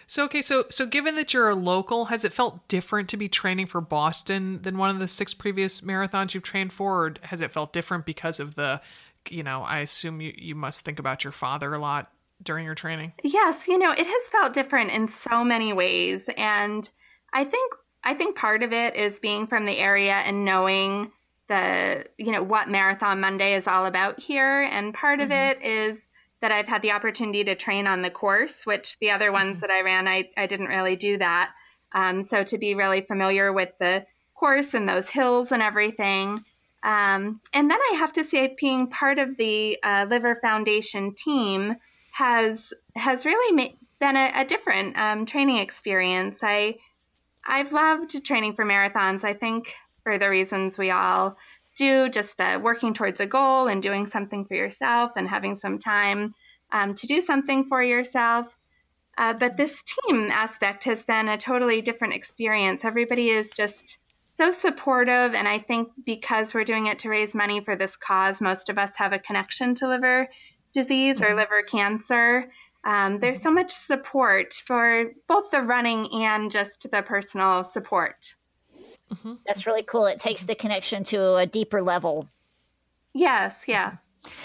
So okay, so so given that you're a local, has it felt different to be training for Boston than one of the six previous marathons you've trained for, or has it felt different because of the, you know, I assume you you must think about your father a lot during your training. Yes, you know, it has felt different in so many ways, and I think I think part of it is being from the area and knowing the you know what Marathon Monday is all about here, and part mm-hmm. of it is that I've had the opportunity to train on the course, which the other ones mm-hmm. that I ran, I, I didn't really do that. Um, so to be really familiar with the course and those hills and everything. Um, and then I have to say, being part of the uh, Liver Foundation team has has really ma- been a, a different um, training experience. I I've loved training for marathons. I think for the reasons we all do, just the working towards a goal and doing something for yourself and having some time um, to do something for yourself. Uh, but this team aspect has been a totally different experience. Everybody is just so supportive, and I think because we're doing it to raise money for this cause, most of us have a connection to liver disease or mm-hmm. liver cancer. Um, there's so much support for both the running and just the personal support. Mm-hmm. That's really cool. It takes the connection to a deeper level. Yes, yeah.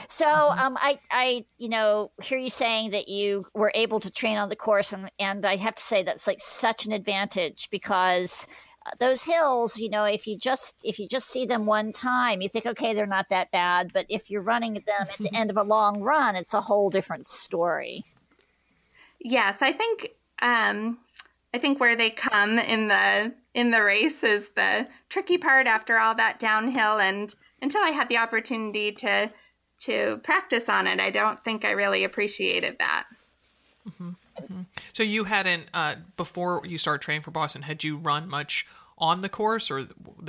So, um, I, I, you know, hear you saying that you were able to train on the course, and and I have to say that's like such an advantage because uh, those hills, you know, if you just if you just see them one time, you think, okay, they're not that bad. But if you're running them at the end of a long run, it's a whole different story. Yes, I think um, I think where they come in the in the race is the tricky part after all that downhill and until I had the opportunity to to practice on it, I don't think I really appreciated that. Mm-hmm. Mm-hmm. So you hadn't uh, before you started training for Boston. Had you run much on the course, or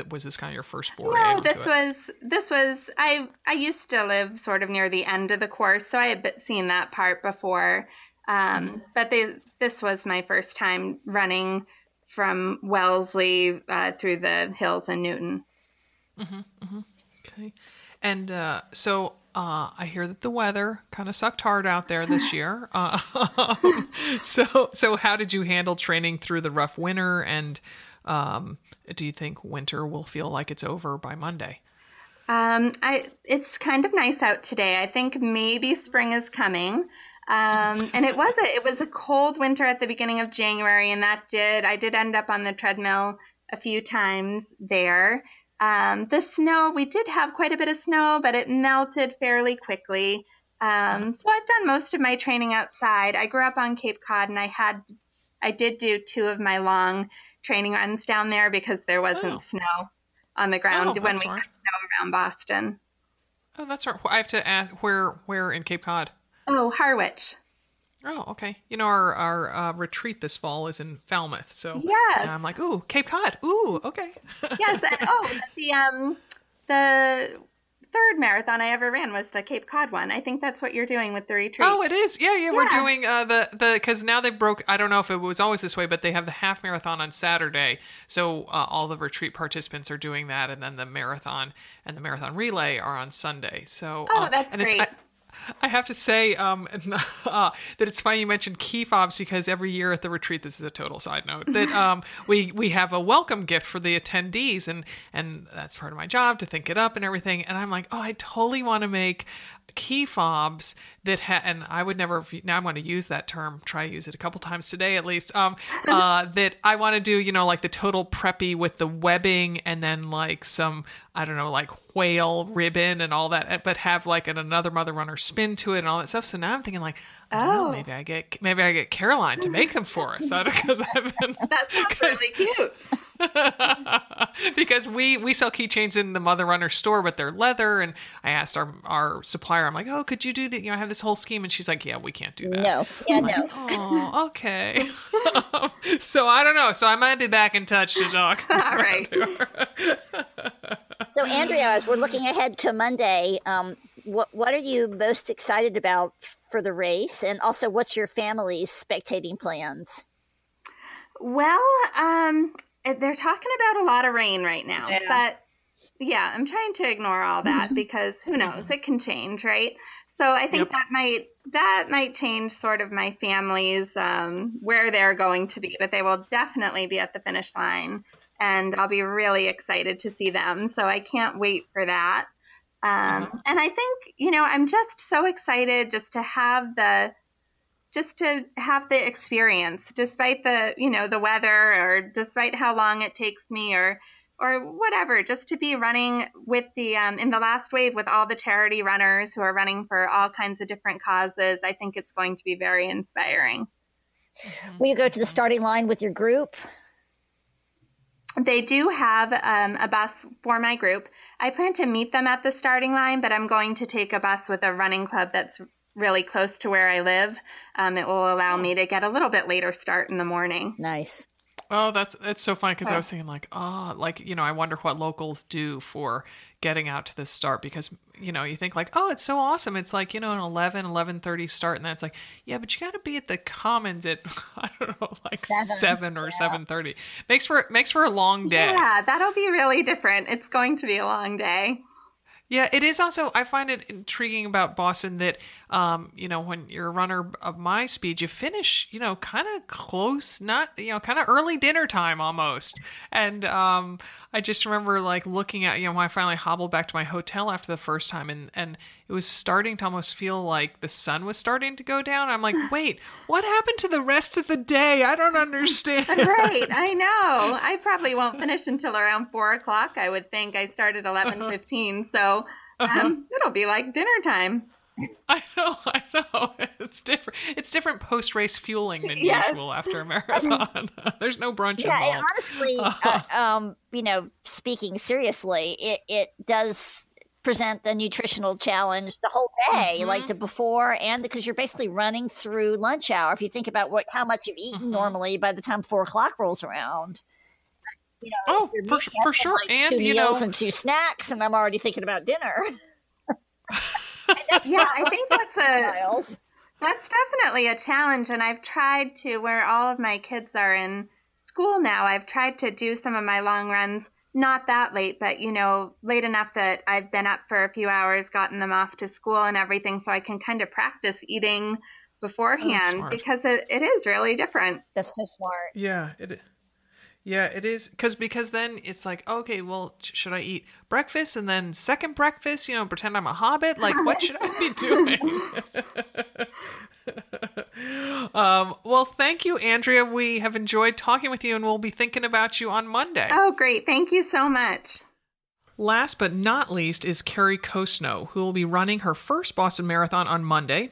was this kind of your first foray? No, this was this was I I used to live sort of near the end of the course, so I had seen that part before. Um, mm-hmm. But they, this was my first time running from Wellesley uh, through the hills in Newton. Mm-hmm, mm-hmm. Okay. And uh, so uh, I hear that the weather kind of sucked hard out there this year. Uh, so, so how did you handle training through the rough winter? And um, do you think winter will feel like it's over by Monday? Um, I it's kind of nice out today. I think maybe spring is coming. Um, and it was a it was a cold winter at the beginning of January, and that did I did end up on the treadmill a few times there. Um, the snow we did have quite a bit of snow, but it melted fairly quickly. Um, so I've done most of my training outside. I grew up on Cape Cod, and I had I did do two of my long training runs down there because there wasn't oh. snow on the ground oh, when we had snow around Boston. Oh, that's right. I have to ask where where in Cape Cod. Oh, Harwich. Oh, okay. You know, our our uh, retreat this fall is in Falmouth, so yeah, I'm like, ooh, Cape Cod. Ooh, okay. yes, and oh, the um, the third marathon I ever ran was the Cape Cod one. I think that's what you're doing with the retreat. Oh, it is. Yeah, yeah. yeah. We're doing uh, the the because now they broke. I don't know if it was always this way, but they have the half marathon on Saturday, so uh, all the retreat participants are doing that, and then the marathon and the marathon relay are on Sunday. So oh, uh, that's great. I, have to say um, uh, that it's funny you mentioned key fobs because every year at the retreat, this is a total side note, that um, we we have a welcome gift for the attendees, and and that's part of my job to think it up and everything. And I'm like, oh, I totally want to make key fobs that ha- and I would never now I'm going to use that term try use it a couple times today at least um uh that I want to do you know like the total preppy with the webbing and then like some I don't know like whale ribbon and all that but have like an another mother runner spin to it and all that stuff. So now I'm thinking like oh, maybe I get maybe I get Caroline to make them for us because I've been that sounds really cute because we we sell keychains in the Mother Runner store, but they're leather. And I asked our our supplier, I'm like, oh, could you do that? You know, I have this whole scheme, and she's like, yeah, we can't do that. No, yeah, I'm no. Like, oh, okay. so I don't know. So I might be back in touch to talk. All right. so Andrea, as we're looking ahead to Monday, um, what what are you most excited about for the race, and also what's your family's spectating plans? Well, um, they're talking about a lot of rain right now, yeah. but yeah, I'm trying to ignore all that because who knows, it can change, right? So I think yep. that might that might change sort of my family's um, where they're going to be, but they will definitely be at the finish line, and I'll be really excited to see them. So I can't wait for that. Um, mm-hmm. And I think you know I'm just so excited just to have the just to have the experience despite the you know the weather or despite how long it takes me or or whatever just to be running with the um, in the last wave with all the charity runners who are running for all kinds of different causes i think it's going to be very inspiring. Will you go to the starting line with your group they do have um, a bus for my group i plan to meet them at the starting line but i'm going to take a bus with a running club that's really close to where I live. Um, it will allow me to get a little bit later start in the morning. Nice. Oh, that's it's so funny because oh. I was thinking like, oh, like you know, I wonder what locals do for getting out to the start because you know you think like oh it's so awesome. It's like you know an 11 11.30 start and that's like yeah but you got to be at the commons at i don't know like seven, 7 or yeah. 7.30 makes for makes for a long day. Yeah that'll be really different. It's going to be a long day. Yeah, it is also. I find it intriguing about Boston that, um, you know, when you're a runner of my speed, you finish, you know, kind of close, not, you know, kind of early dinner time almost. And um, I just remember like looking at, you know, when I finally hobbled back to my hotel after the first time and, and it was starting to almost feel like the sun was starting to go down. I'm like, wait, what happened to the rest of the day? I don't understand. right. I know. I probably won't finish until around four o'clock. I would think I started 11:15. So uh-huh. um, it'll be like dinner time. I know, I know. It's different. It's different post race fueling than yes. usual after a marathon. There's no brunch. Yeah, involved. honestly, uh, um, you know, speaking seriously, it it does present the nutritional challenge the whole day, mm-hmm. like the before and because you're basically running through lunch hour. If you think about what how much you've eaten mm-hmm. normally by the time four o'clock rolls around. You know, oh, for, for sure, like and two you meals know, and two snacks, and I'm already thinking about dinner. yeah, I think that's a miles. that's definitely a challenge, and I've tried to where all of my kids are in school now. I've tried to do some of my long runs not that late, but you know, late enough that I've been up for a few hours, gotten them off to school and everything, so I can kind of practice eating oh, beforehand oh, because it, it is really different. That's so smart. Yeah, it yeah, it is because because then it's like okay, well, should I eat breakfast and then second breakfast? You know, pretend I'm a hobbit. Like, what should I be doing? um, well, thank you, Andrea. We have enjoyed talking with you, and we'll be thinking about you on Monday. Oh, great! Thank you so much. Last but not least is Kerry Cosneau, who will be running her first Boston Marathon on Monday.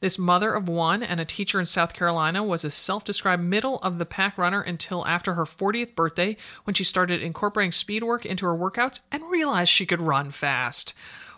This mother of one and a teacher in South Carolina was a self described middle of the pack runner until after her 40th birthday when she started incorporating speed work into her workouts and realized she could run fast.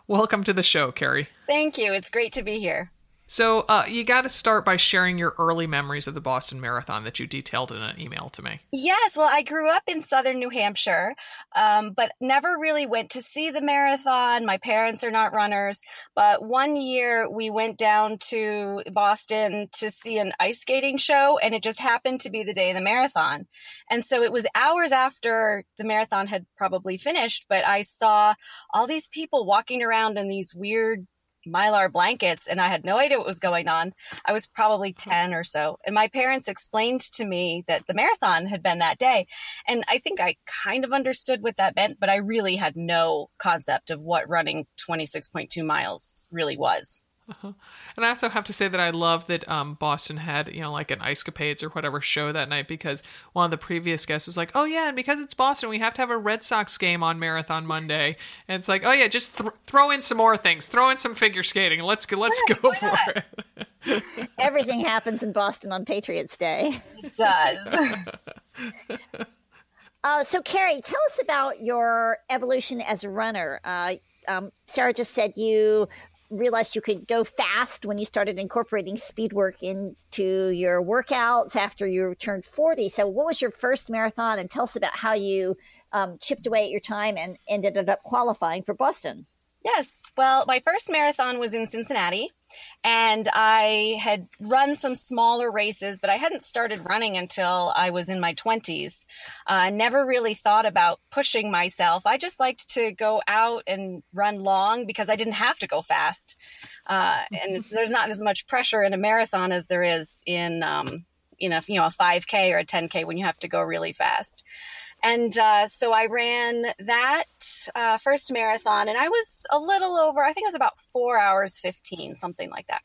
Welcome to the show, Kerry. Thank you. It's great to be here. So uh, you got to start by sharing your early memories of the Boston Marathon that you detailed in an email to me. Yes, well, I grew up in southern New Hampshire, um, but never really went to see the marathon. My parents are not runners, but one year we went down to Boston to see an ice skating show, and it just happened to be the day of the marathon. And so it was hours after the marathon had probably finished, but I saw all these people walking around in these weird mylar blankets and I had no idea what was going on. I was probably mm-hmm. 10 or so. And my parents explained to me that the marathon had been that day. And I think I kind of understood what that meant, but I really had no concept of what running 26.2 miles really was. Uh-huh. And I also have to say that I love that um, Boston had, you know, like an Ice Capades or whatever show that night because one of the previous guests was like, oh, yeah, and because it's Boston, we have to have a Red Sox game on Marathon Monday. And it's like, oh, yeah, just th- throw in some more things. Throw in some figure skating. Let's go, let's go for it. Everything happens in Boston on Patriots Day. It does. Uh, so, Kerry, tell us about your evolution as a runner. Uh, um, Sarah just said you realized you could go fast when you started incorporating speed work into your workouts after you turned 40. So, what was your first marathon? And tell us about how you um, chipped away at your time and ended up qualifying for Boston. Yes. Well, my first marathon was in Cincinnati, and I had run some smaller races, but I hadn't started running until I was in my 20s. I uh, never really thought about pushing myself. I just liked to go out and run long because I didn't have to go fast. Uh, and there's not as much pressure in a marathon as there is in, um, in a, you know, a 5K or a 10K when you have to go really fast. And uh, so I ran that uh, first marathon, and I was a little over, I think it was about four hours 15, something like that.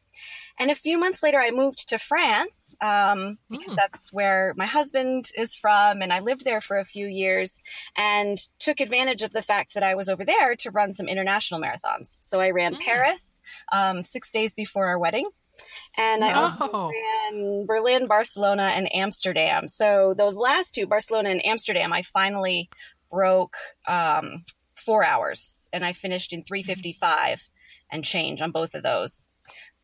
And a few months later, I moved to France um, because mm. that's where my husband is from. And I lived there for a few years and took advantage of the fact that I was over there to run some international marathons. So I ran mm. Paris um, six days before our wedding. And I also ran Berlin, Barcelona, and Amsterdam. So those last two, Barcelona and Amsterdam, I finally broke um, four hours and I finished in 355 and change on both of those.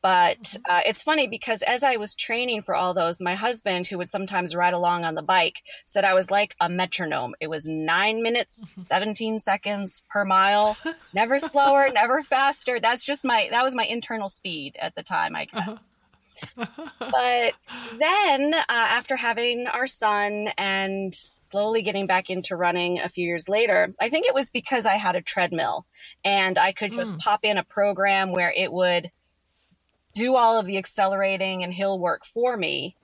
But uh, it's funny because as I was training for all those, my husband, who would sometimes ride along on the bike, said I was like a metronome. It was nine minutes, 17 seconds per mile, never slower, never faster. That's just my, that was my internal speed at the time, I guess. but then, uh, after having our son and slowly getting back into running a few years later, I think it was because I had a treadmill and I could just mm. pop in a program where it would do all of the accelerating and hill work for me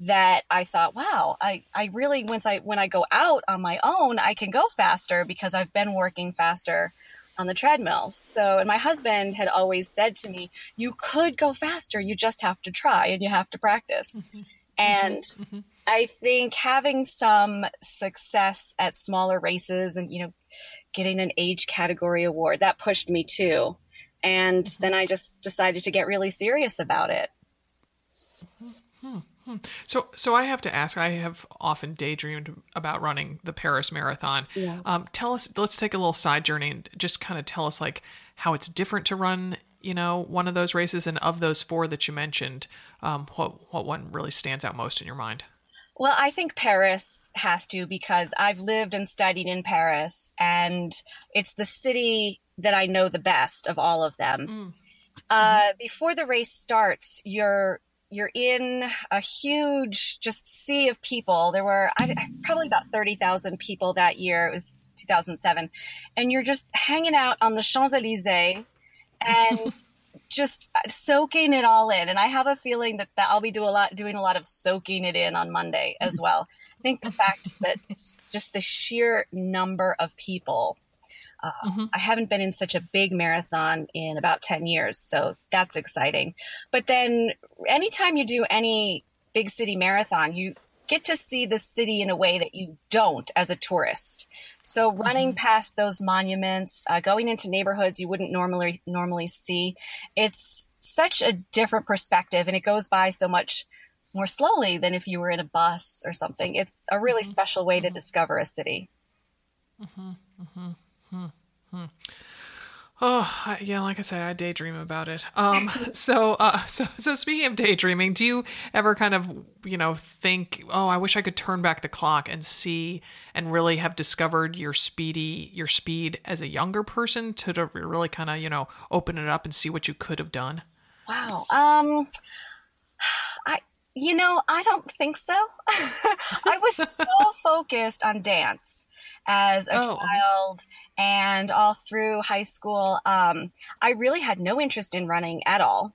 that I thought, wow, I, I really once I when I go out on my own, I can go faster because I've been working faster on the treadmill. So, and my husband had always said to me, you could go faster, you just have to try and you have to practice. Mm-hmm. And mm-hmm. I think having some success at smaller races and, you know, getting an age category award, that pushed me too. And then I just decided to get really serious about it. Hmm. Hmm. So, so I have to ask. I have often daydreamed about running the Paris Marathon. Yes. Um, tell us. Let's take a little side journey and just kind of tell us like how it's different to run. You know, one of those races, and of those four that you mentioned, um, what what one really stands out most in your mind? Well, I think Paris has to because I've lived and studied in Paris, and it's the city that I know the best of all of them. Mm. Uh, mm-hmm. before the race starts, you're you're in a huge just sea of people. There were I, probably about thirty thousand people that year. It was 2007, and you're just hanging out on the Champs Elysees and just soaking it all in. And I have a feeling that, that I'll be do a lot doing a lot of soaking it in on Monday as well. I think the fact that just the sheer number of people uh, mm-hmm. I haven't been in such a big marathon in about 10 years, so that's exciting. But then anytime you do any big city marathon, you get to see the city in a way that you don't as a tourist. So running mm-hmm. past those monuments, uh, going into neighborhoods you wouldn't normally normally see, it's such a different perspective, and it goes by so much more slowly than if you were in a bus or something. It's a really mm-hmm. special way to mm-hmm. discover a city. Mm-hmm. Oh, yeah, like I said, I daydream about it. Um, so, uh, so, so speaking of daydreaming, do you ever kind of, you know, think, oh, I wish I could turn back the clock and see and really have discovered your speedy, your speed as a younger person to, to really kind of, you know, open it up and see what you could have done? Wow. Um, I, you know, I don't think so. I was so focused on dance as a oh. child and all through high school. Um, I really had no interest in running at all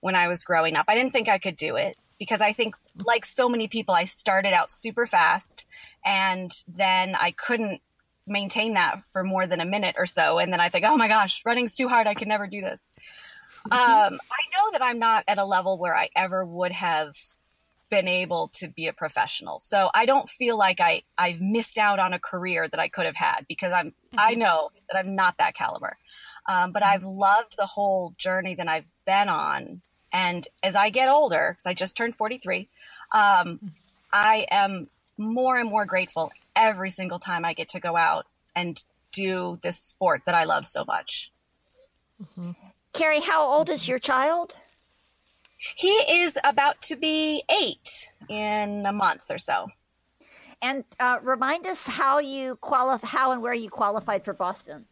when I was growing up. I didn't think I could do it because I think, like so many people, I started out super fast and then I couldn't maintain that for more than a minute or so. And then I think, oh my gosh, running's too hard. I can never do this. Mm-hmm. Um, I know that I'm not at a level where I ever would have been able to be a professional. So I don't feel like I I've missed out on a career that I could have had because I'm mm-hmm. I know that I'm not that caliber. Um, but I've loved the whole journey that I've been on. And as I get older, because I just turned 43, um, I am more and more grateful every single time I get to go out and do this sport that I love so much. Mm-hmm. Kerry, how old is your child? He is about to be eight in a month or so. And uh, remind us how you qualify, how and where you qualified for Boston.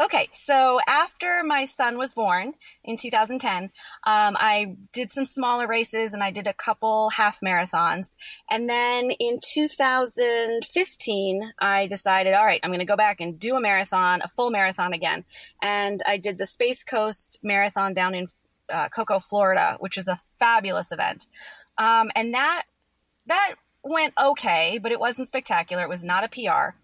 Okay, so after my son was born in 2010, um, I did some smaller races and I did a couple half marathons. And then in 2015, I decided, all right, I'm going to go back and do a marathon, a full marathon again. And I did the Space Coast Marathon down in uh, Cocoa, Florida, which is a fabulous event. Um, and that that went okay, but it wasn't spectacular. It was not a PR.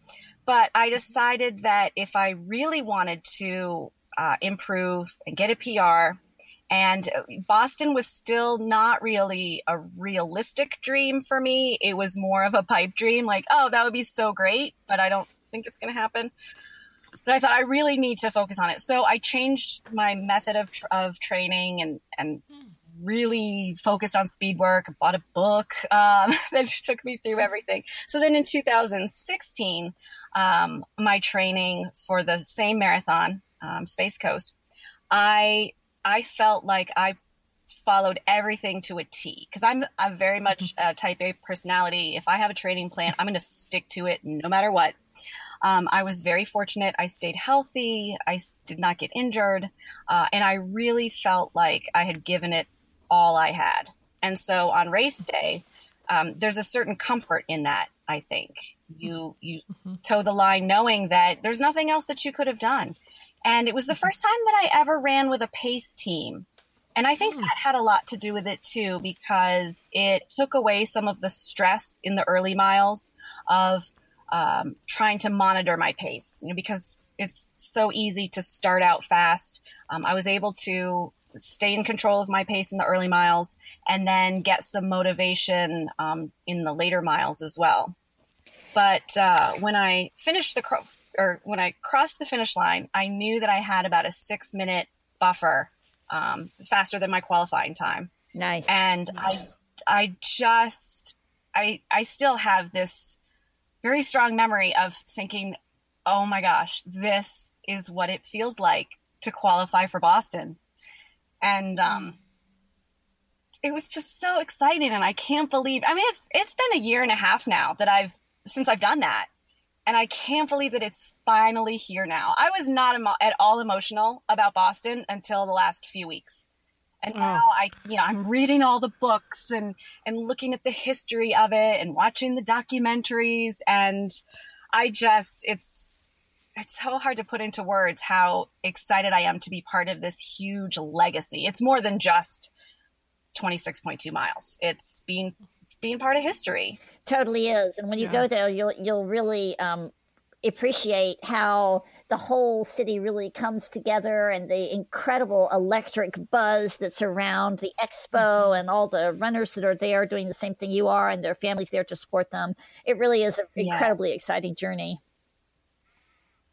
But I decided that if I really wanted to uh, improve and get a PR, and Boston was still not really a realistic dream for me. It was more of a pipe dream, like, oh, that would be so great, but I don't think it's going to happen but I thought I really need to focus on it. So I changed my method of, of training and, and really focused on speed work, bought a book um, that took me through everything. So then in 2016, um, my training for the same marathon, um, Space Coast, I, I felt like I followed everything to a T because I'm I'm very much a type A personality. If I have a training plan, I'm going to stick to it no matter what. Um, I was very fortunate. I stayed healthy. I did not get injured, uh, and I really felt like I had given it all I had. And so on race day, um, there's a certain comfort in that. I think you you mm-hmm. toe the line knowing that there's nothing else that you could have done. And it was the first time that I ever ran with a pace team. And I think mm. that had a lot to do with it too, because it took away some of the stress in the early miles of um, trying to monitor my pace, you know, because it's so easy to start out fast. Um, I was able to stay in control of my pace in the early miles and then get some motivation um, in the later miles as well. But uh, when I finished the cro- or when I crossed the finish line, I knew that I had about a six minute buffer, um, faster than my qualifying time. Nice. And nice. I, I just, I, I still have this very strong memory of thinking, oh my gosh, this is what it feels like to qualify for Boston. And um, it was just so exciting, and I can't believe. I mean, it's it's been a year and a half now that I've since I've done that, and I can't believe that it's finally here now. I was not emo- at all emotional about Boston until the last few weeks. And now oh. I, you know, I'm reading all the books and and looking at the history of it and watching the documentaries and I just it's it's so hard to put into words how excited I am to be part of this huge legacy. It's more than just 26.2 miles. It's being it's being part of history. Totally is. And when you yeah. go there, you'll you'll really um, appreciate how the whole city really comes together and the incredible electric buzz that's around the expo mm-hmm. and all the runners that are there doing the same thing you are and their families there to support them. It really is an yeah. incredibly exciting journey.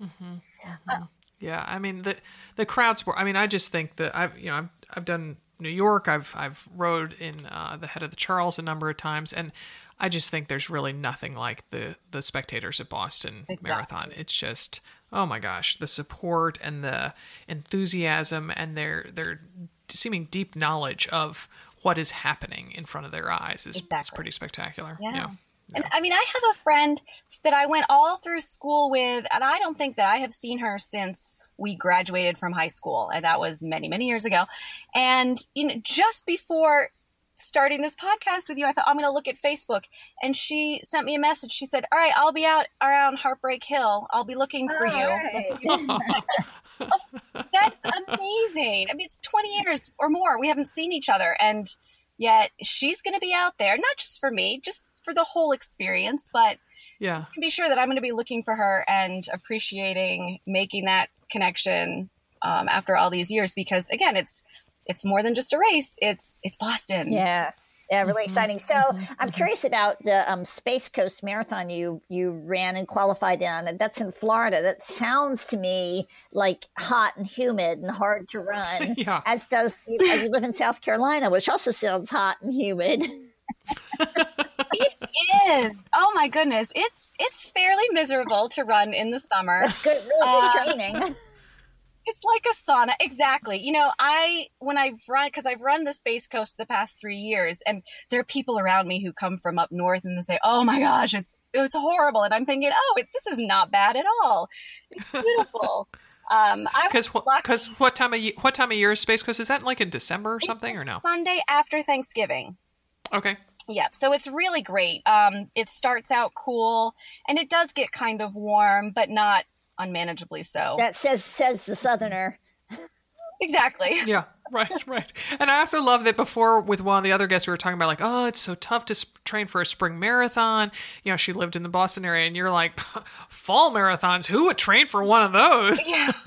Mm-hmm. Mm-hmm. yeah, I mean the the crowd support. I mean, I just think that I've you know I've I've done New York. I've I've rode in uh, the head of the Charles a number of times, and I just think there's really nothing like the the spectators at Boston exactly. Marathon. It's just oh my gosh, the support and the enthusiasm and their their seeming deep knowledge of what is happening in front of their eyes is, exactly. is pretty spectacular. Yeah. yeah. And I mean, I have a friend that I went all through school with, and I don't think that I have seen her since we graduated from high school. And that was many, many years ago. And you know, just before starting this podcast with you, I thought I'm going to look at Facebook. And she sent me a message. She said, All right, I'll be out around Heartbreak Hill. I'll be looking for you. Right. That's amazing. I mean, it's 20 years or more. We haven't seen each other. And yet she's going to be out there, not just for me, just for the whole experience, but yeah, be sure that I'm going to be looking for her and appreciating making that connection um, after all these years because again, it's it's more than just a race. It's it's Boston. Yeah. Yeah, really mm-hmm. exciting. So mm-hmm. I'm mm-hmm. curious about the um, Space Coast Marathon you you ran and qualified in. That's in Florida. That sounds to me like hot and humid and hard to run. yeah. As does as you live in South Carolina, which also sounds hot and humid. it is. Oh my goodness, it's it's fairly miserable to run in the summer. That's good. Really good uh, training. It's like a sauna. Exactly. You know, I, when I've run, because I've run the Space Coast the past three years, and there are people around me who come from up north and they say, oh my gosh, it's, it's horrible. And I'm thinking, oh, it, this is not bad at all. It's beautiful. Um, because because what time of what time of year is Space Coast? Is that like in December or something or no? Sunday after Thanksgiving. Okay. Yeah, so it's really great. Um, it starts out cool, and it does get kind of warm, but not unmanageably so. That says says the southerner. exactly. Yeah, right, right. And I also love that before with one of the other guests we were talking about like, oh, it's so tough to sp- train for a spring marathon. You know, she lived in the Boston area, and you're like, fall marathons. Who would train for one of those? Yeah.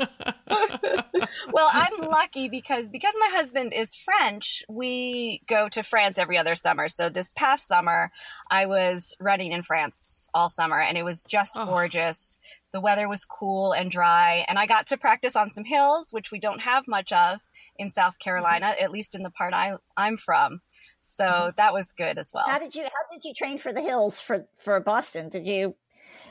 well, I'm lucky because because my husband is French. We go to France every other summer. So this past summer, I was running in France all summer, and it was just oh. gorgeous the weather was cool and dry, and I got to practice on some hills, which we don't have much of in South Carolina, mm-hmm. at least in the part I, I'm from. So mm-hmm. that was good as well. How did you How did you train for the hills for for Boston? Did you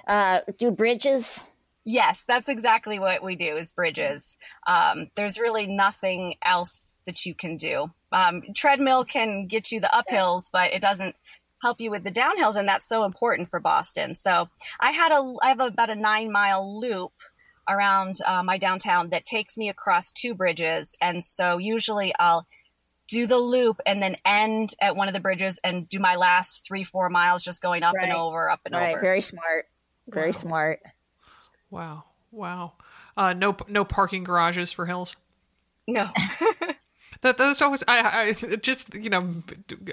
uh, do bridges? Yes, that's exactly what we do is bridges. Um, there's really nothing else that you can do. Um, treadmill can get you the uphills, but it doesn't help you with the downhills, and that's so important for Boston. So I had a I have about a nine mile loop around uh, my downtown that takes me across two bridges, and so usually I'll do the loop and then end at one of the bridges and do my last three four miles just going up right. and over, up and right. over. Very smart. Very wow. smart. Wow. Wow. Uh, no, no parking garages for hills. No. that those always I, I just you know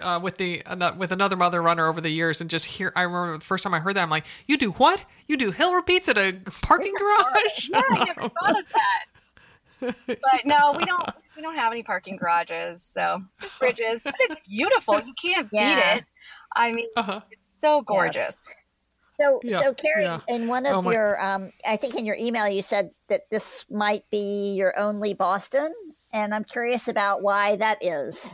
uh, with the uh, with another mother runner over the years and just hear I remember the first time I heard that I'm like you do what you do hill repeats at a parking garage yeah I never thought of that but no we don't we don't have any parking garages so just bridges but it's beautiful you can't yeah. beat it I mean uh-huh. it's so gorgeous. Yes. So, yeah, so Kerry, yeah. in one of oh, your, um, I think in your email, you said that this might be your only Boston, and I'm curious about why that is.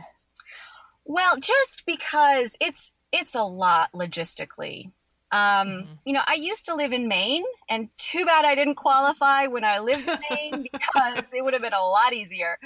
Well, just because it's it's a lot logistically. Um, mm-hmm. You know, I used to live in Maine, and too bad I didn't qualify when I lived in Maine because it would have been a lot easier.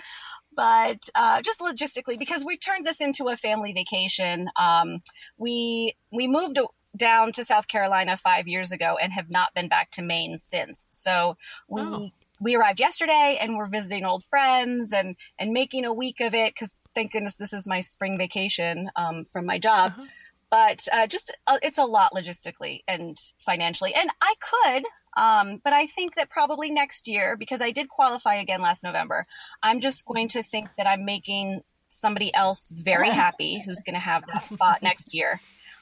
But uh, just logistically, because we've turned this into a family vacation, um, we we moved down to South Carolina five years ago and have not been back to Maine since. So we oh. We arrived yesterday and we're visiting old friends and and making a week of it because thank goodness this is my spring vacation um, from my job. Uh-huh. But uh, just uh, it's a lot logistically and financially, and I could. Um, but I think that probably next year, because I did qualify again last November, I'm just going to think that I'm making somebody else very happy who's going to have that spot next year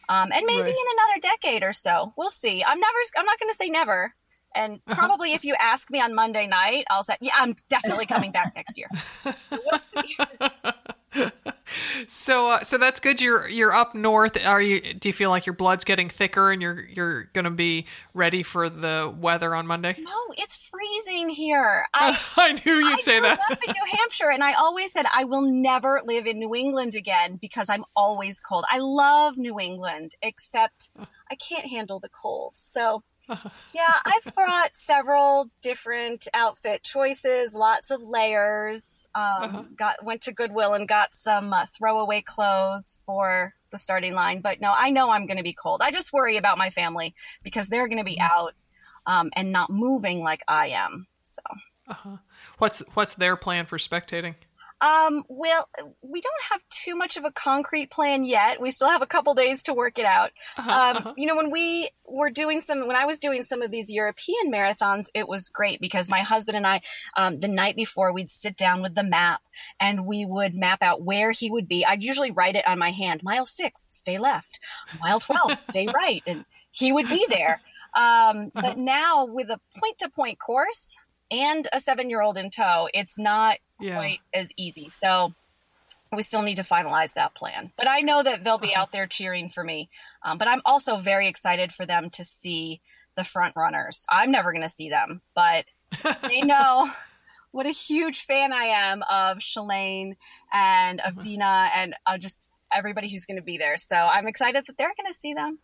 um, and maybe right. in another decade or so. We'll see. I'm never. I'm not going to say never. And uh-huh. probably if you ask me on Monday night, I'll say, yeah, I'm definitely coming back next year. we'll see. so, uh, so that's good. You're you're up north. Are you? Do you feel like your blood's getting thicker and you're you're going to be ready for the weather on Monday? No, it's freezing here. I, I knew you'd I say that. I up in New Hampshire, and I always said I will never live in New England again because I'm always cold. I love New England, except I can't handle the cold. So yeah, I've brought several different outfit choices, lots of layers. Um, uh-huh. Got went to Goodwill and got some uh, throwaway clothes for the starting line. But no, I know I'm going to be cold. I just worry about my family because they're going to be mm-hmm. out um, and not moving like I am. So, uh-huh. what's what's their plan for spectating? Um, well, we don't have too much of a concrete plan yet. We still have a couple days to work it out. Uh-huh, um, uh-huh. You know, when we were doing some, when I was doing some of these European marathons, it was great because my husband and I, um, the night before, we'd sit down with the map and we would map out where he would be. I'd usually write it on my hand mile six, stay left, mile 12, stay right. And he would be there. Um, uh-huh. but now with a point to point course, and a seven year old in tow, it's not yeah. quite as easy. So we still need to finalize that plan. But I know that they'll be uh-huh. out there cheering for me. Um, but I'm also very excited for them to see the front runners. I'm never going to see them, but they know what a huge fan I am of Shalane and of uh-huh. Dina and uh, just everybody who's going to be there. So I'm excited that they're going to see them.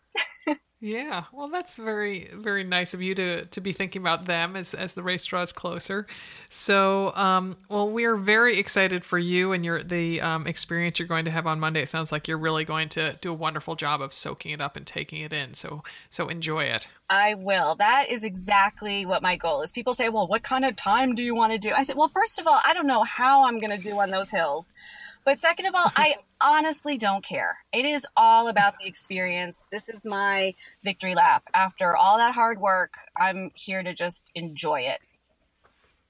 Yeah, well, that's very, very nice of you to to be thinking about them as as the race draws closer. So, um, well, we are very excited for you and your the um, experience you're going to have on Monday. It sounds like you're really going to do a wonderful job of soaking it up and taking it in. So, so enjoy it. I will. That is exactly what my goal is. People say, "Well, what kind of time do you want to do?" I said, "Well, first of all, I don't know how I'm going to do on those hills." But second of all, I honestly don't care. It is all about the experience. This is my victory lap. After all that hard work, I'm here to just enjoy it.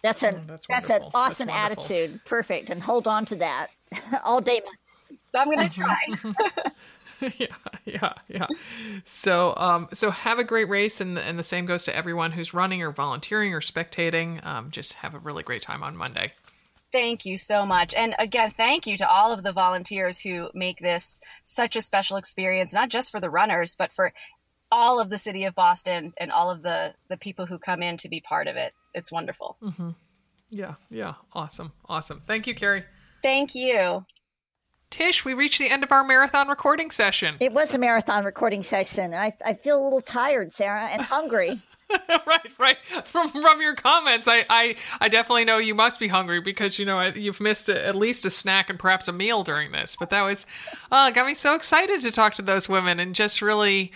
That's an mm, that's, that's, an awesome that's attitude. Perfect, and hold on to that all day. I'm going to try. yeah, yeah, yeah. So, um, so have a great race, and and the same goes to everyone who's running or volunteering or spectating. Um, just have a really great time on Monday. Thank you so much. And again, thank you to all of the volunteers who make this such a special experience, not just for the runners, but for all of the city of Boston and all of the, the people who come in to be part of it. It's wonderful. Mm-hmm. Yeah, yeah. Awesome. Awesome. Thank you, Kerry. Thank you. Tish, we reached the end of our marathon recording session. It was a marathon recording session. I, I feel a little tired, Sarah, and hungry. right, right. From from your comments, I, I I definitely know you must be hungry because you know you've missed a, at least a snack and perhaps a meal during this. But that was, uh, got me so excited to talk to those women and just really,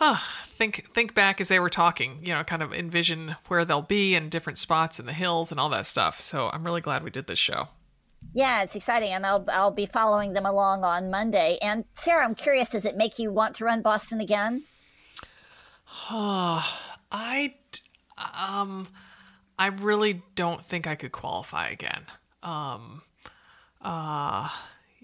uh, think think back as they were talking. You know, kind of envision where they'll be in different spots in the hills and all that stuff. So I'm really glad we did this show. Yeah, it's exciting, and I'll I'll be following them along on Monday. And Sarah, I'm curious, does it make you want to run Boston again? I um I really don't think I could qualify again. Um uh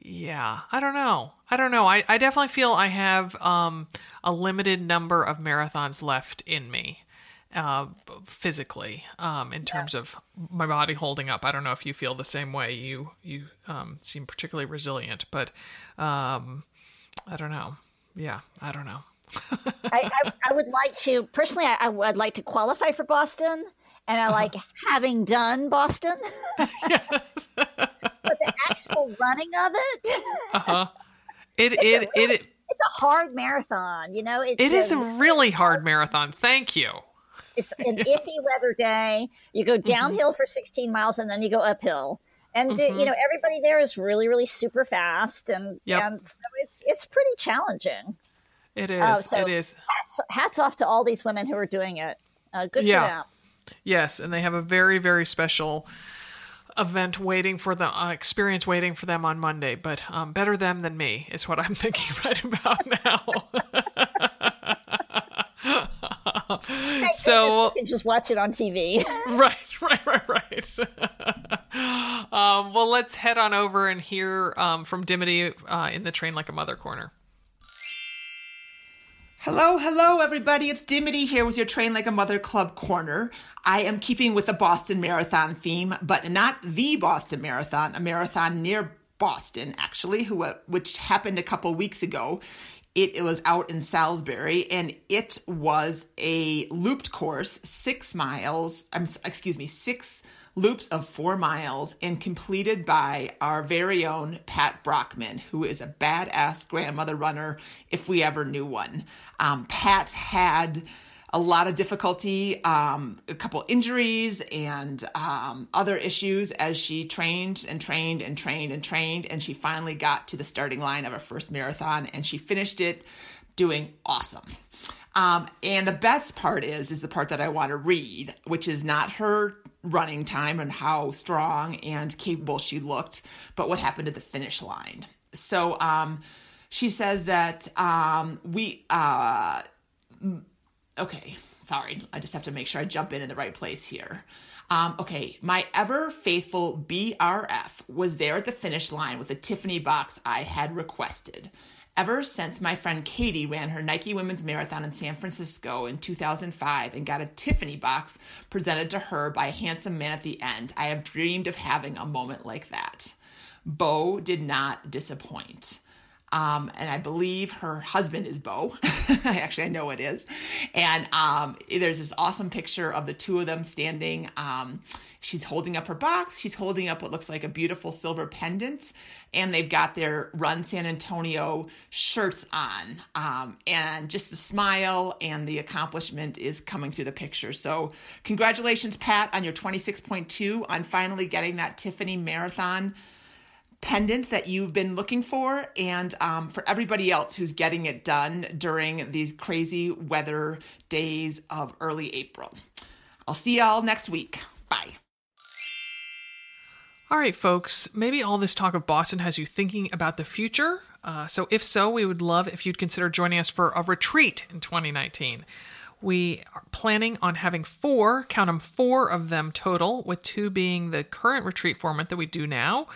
yeah, I don't know. I don't know. I, I definitely feel I have um a limited number of marathons left in me uh, physically um, in terms yeah. of my body holding up. I don't know if you feel the same way. You you um, seem particularly resilient, but um, I don't know. Yeah, I don't know. I, I, I, would like to personally. I, I, would like to qualify for Boston, and I uh-huh. like having done Boston. yes. but the actual running of it. uh huh. It it, really, it it's a hard marathon. You know, it, it is a really hard marathon. Thank you. It's an iffy weather day. You go mm-hmm. downhill mm-hmm. for 16 miles and then you go uphill. And mm-hmm. the, you know everybody there is really, really super fast, and yep. and so it's it's pretty challenging. It is. Uh, so it is. Hats, hats, off to all these women who are doing it. Uh, good yeah. for them. Yes, and they have a very, very special event waiting for the uh, experience waiting for them on Monday. But um, better them than me is what I'm thinking right about now. so you can just watch it on TV. right, right, right, right. um, well, let's head on over and hear um, from Dimity uh, in the Train Like a Mother corner. Hello, hello, everybody. It's Dimity here with your Train Like a Mother Club corner. I am keeping with the Boston Marathon theme, but not the Boston Marathon, a marathon near Boston, actually, who, uh, which happened a couple weeks ago. It, it was out in Salisbury and it was a looped course, six miles, excuse me, six loops of four miles and completed by our very own Pat Brockman, who is a badass grandmother runner if we ever knew one. Um, Pat had a lot of difficulty, um, a couple injuries, and um, other issues as she trained and trained and trained and trained. And she finally got to the starting line of her first marathon and she finished it doing awesome. Um, and the best part is, is the part that I want to read, which is not her running time and how strong and capable she looked, but what happened at the finish line. So, um, she says that um, we uh, okay, sorry, I just have to make sure I jump in in the right place here. Um, okay, my ever faithful BRF was there at the finish line with the Tiffany box I had requested. Ever since my friend Katie ran her Nike Women's Marathon in San Francisco in 2005 and got a Tiffany box presented to her by a handsome man at the end, I have dreamed of having a moment like that. Bo did not disappoint. Um, and I believe her husband is Bo. Actually, I know it is. And um, there's this awesome picture of the two of them standing. Um, she's holding up her box. She's holding up what looks like a beautiful silver pendant. And they've got their Run San Antonio shirts on. Um, and just the smile and the accomplishment is coming through the picture. So, congratulations, Pat, on your 26.2 on finally getting that Tiffany Marathon pendant that you've been looking for, and um, for everybody else who's getting it done during these crazy weather days of early April. I'll see y'all next week. Bye. All right, folks, maybe all this talk of Boston has you thinking about the future. Uh, so, if so, we would love if you'd consider joining us for a retreat in 2019. We are planning on having four, count them, four of them total, with two being the current retreat format that we do now,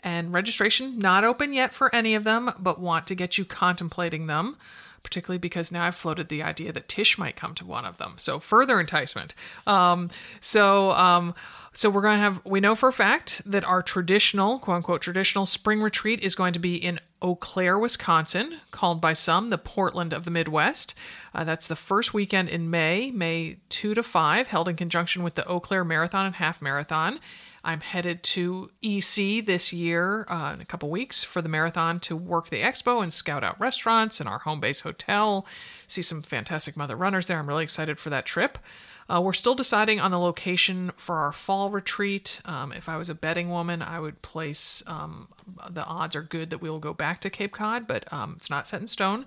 and registration not open yet for any of them, but want to get you contemplating them, particularly because now I've floated the idea that Tish might come to one of them. So further enticement. Um, so um, so we're going to have we know for a fact that our traditional quote unquote traditional spring retreat is going to be in Eau Claire, Wisconsin, called by some the Portland of the Midwest. Uh, that's the first weekend in May, May 2 to 5, held in conjunction with the Eau Claire Marathon and Half Marathon. I'm headed to EC this year uh, in a couple weeks for the marathon to work the expo and scout out restaurants and our home base hotel. See some fantastic mother runners there. I'm really excited for that trip. Uh, we're still deciding on the location for our fall retreat. Um, if I was a betting woman, I would place um, the odds are good that we will go back to Cape Cod, but um, it's not set in stone.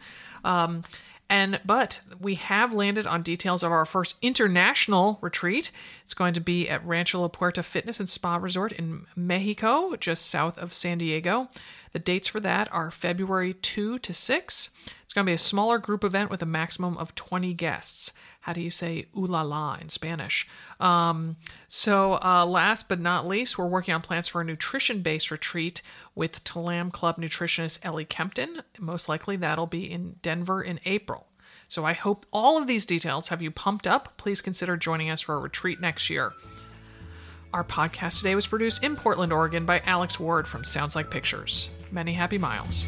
And but we have landed on details of our first international retreat. It's going to be at Rancho La Puerta Fitness and Spa Resort in Mexico, just south of San Diego. The dates for that are February 2 to 6. It's going to be a smaller group event with a maximum of 20 guests. How do you say ooh la la in Spanish? Um, so, uh, last but not least, we're working on plans for a nutrition based retreat with TLAM Club nutritionist Ellie Kempton. Most likely that'll be in Denver in April. So I hope all of these details have you pumped up. Please consider joining us for a retreat next year. Our podcast today was produced in Portland, Oregon by Alex Ward from Sounds Like Pictures. Many happy miles.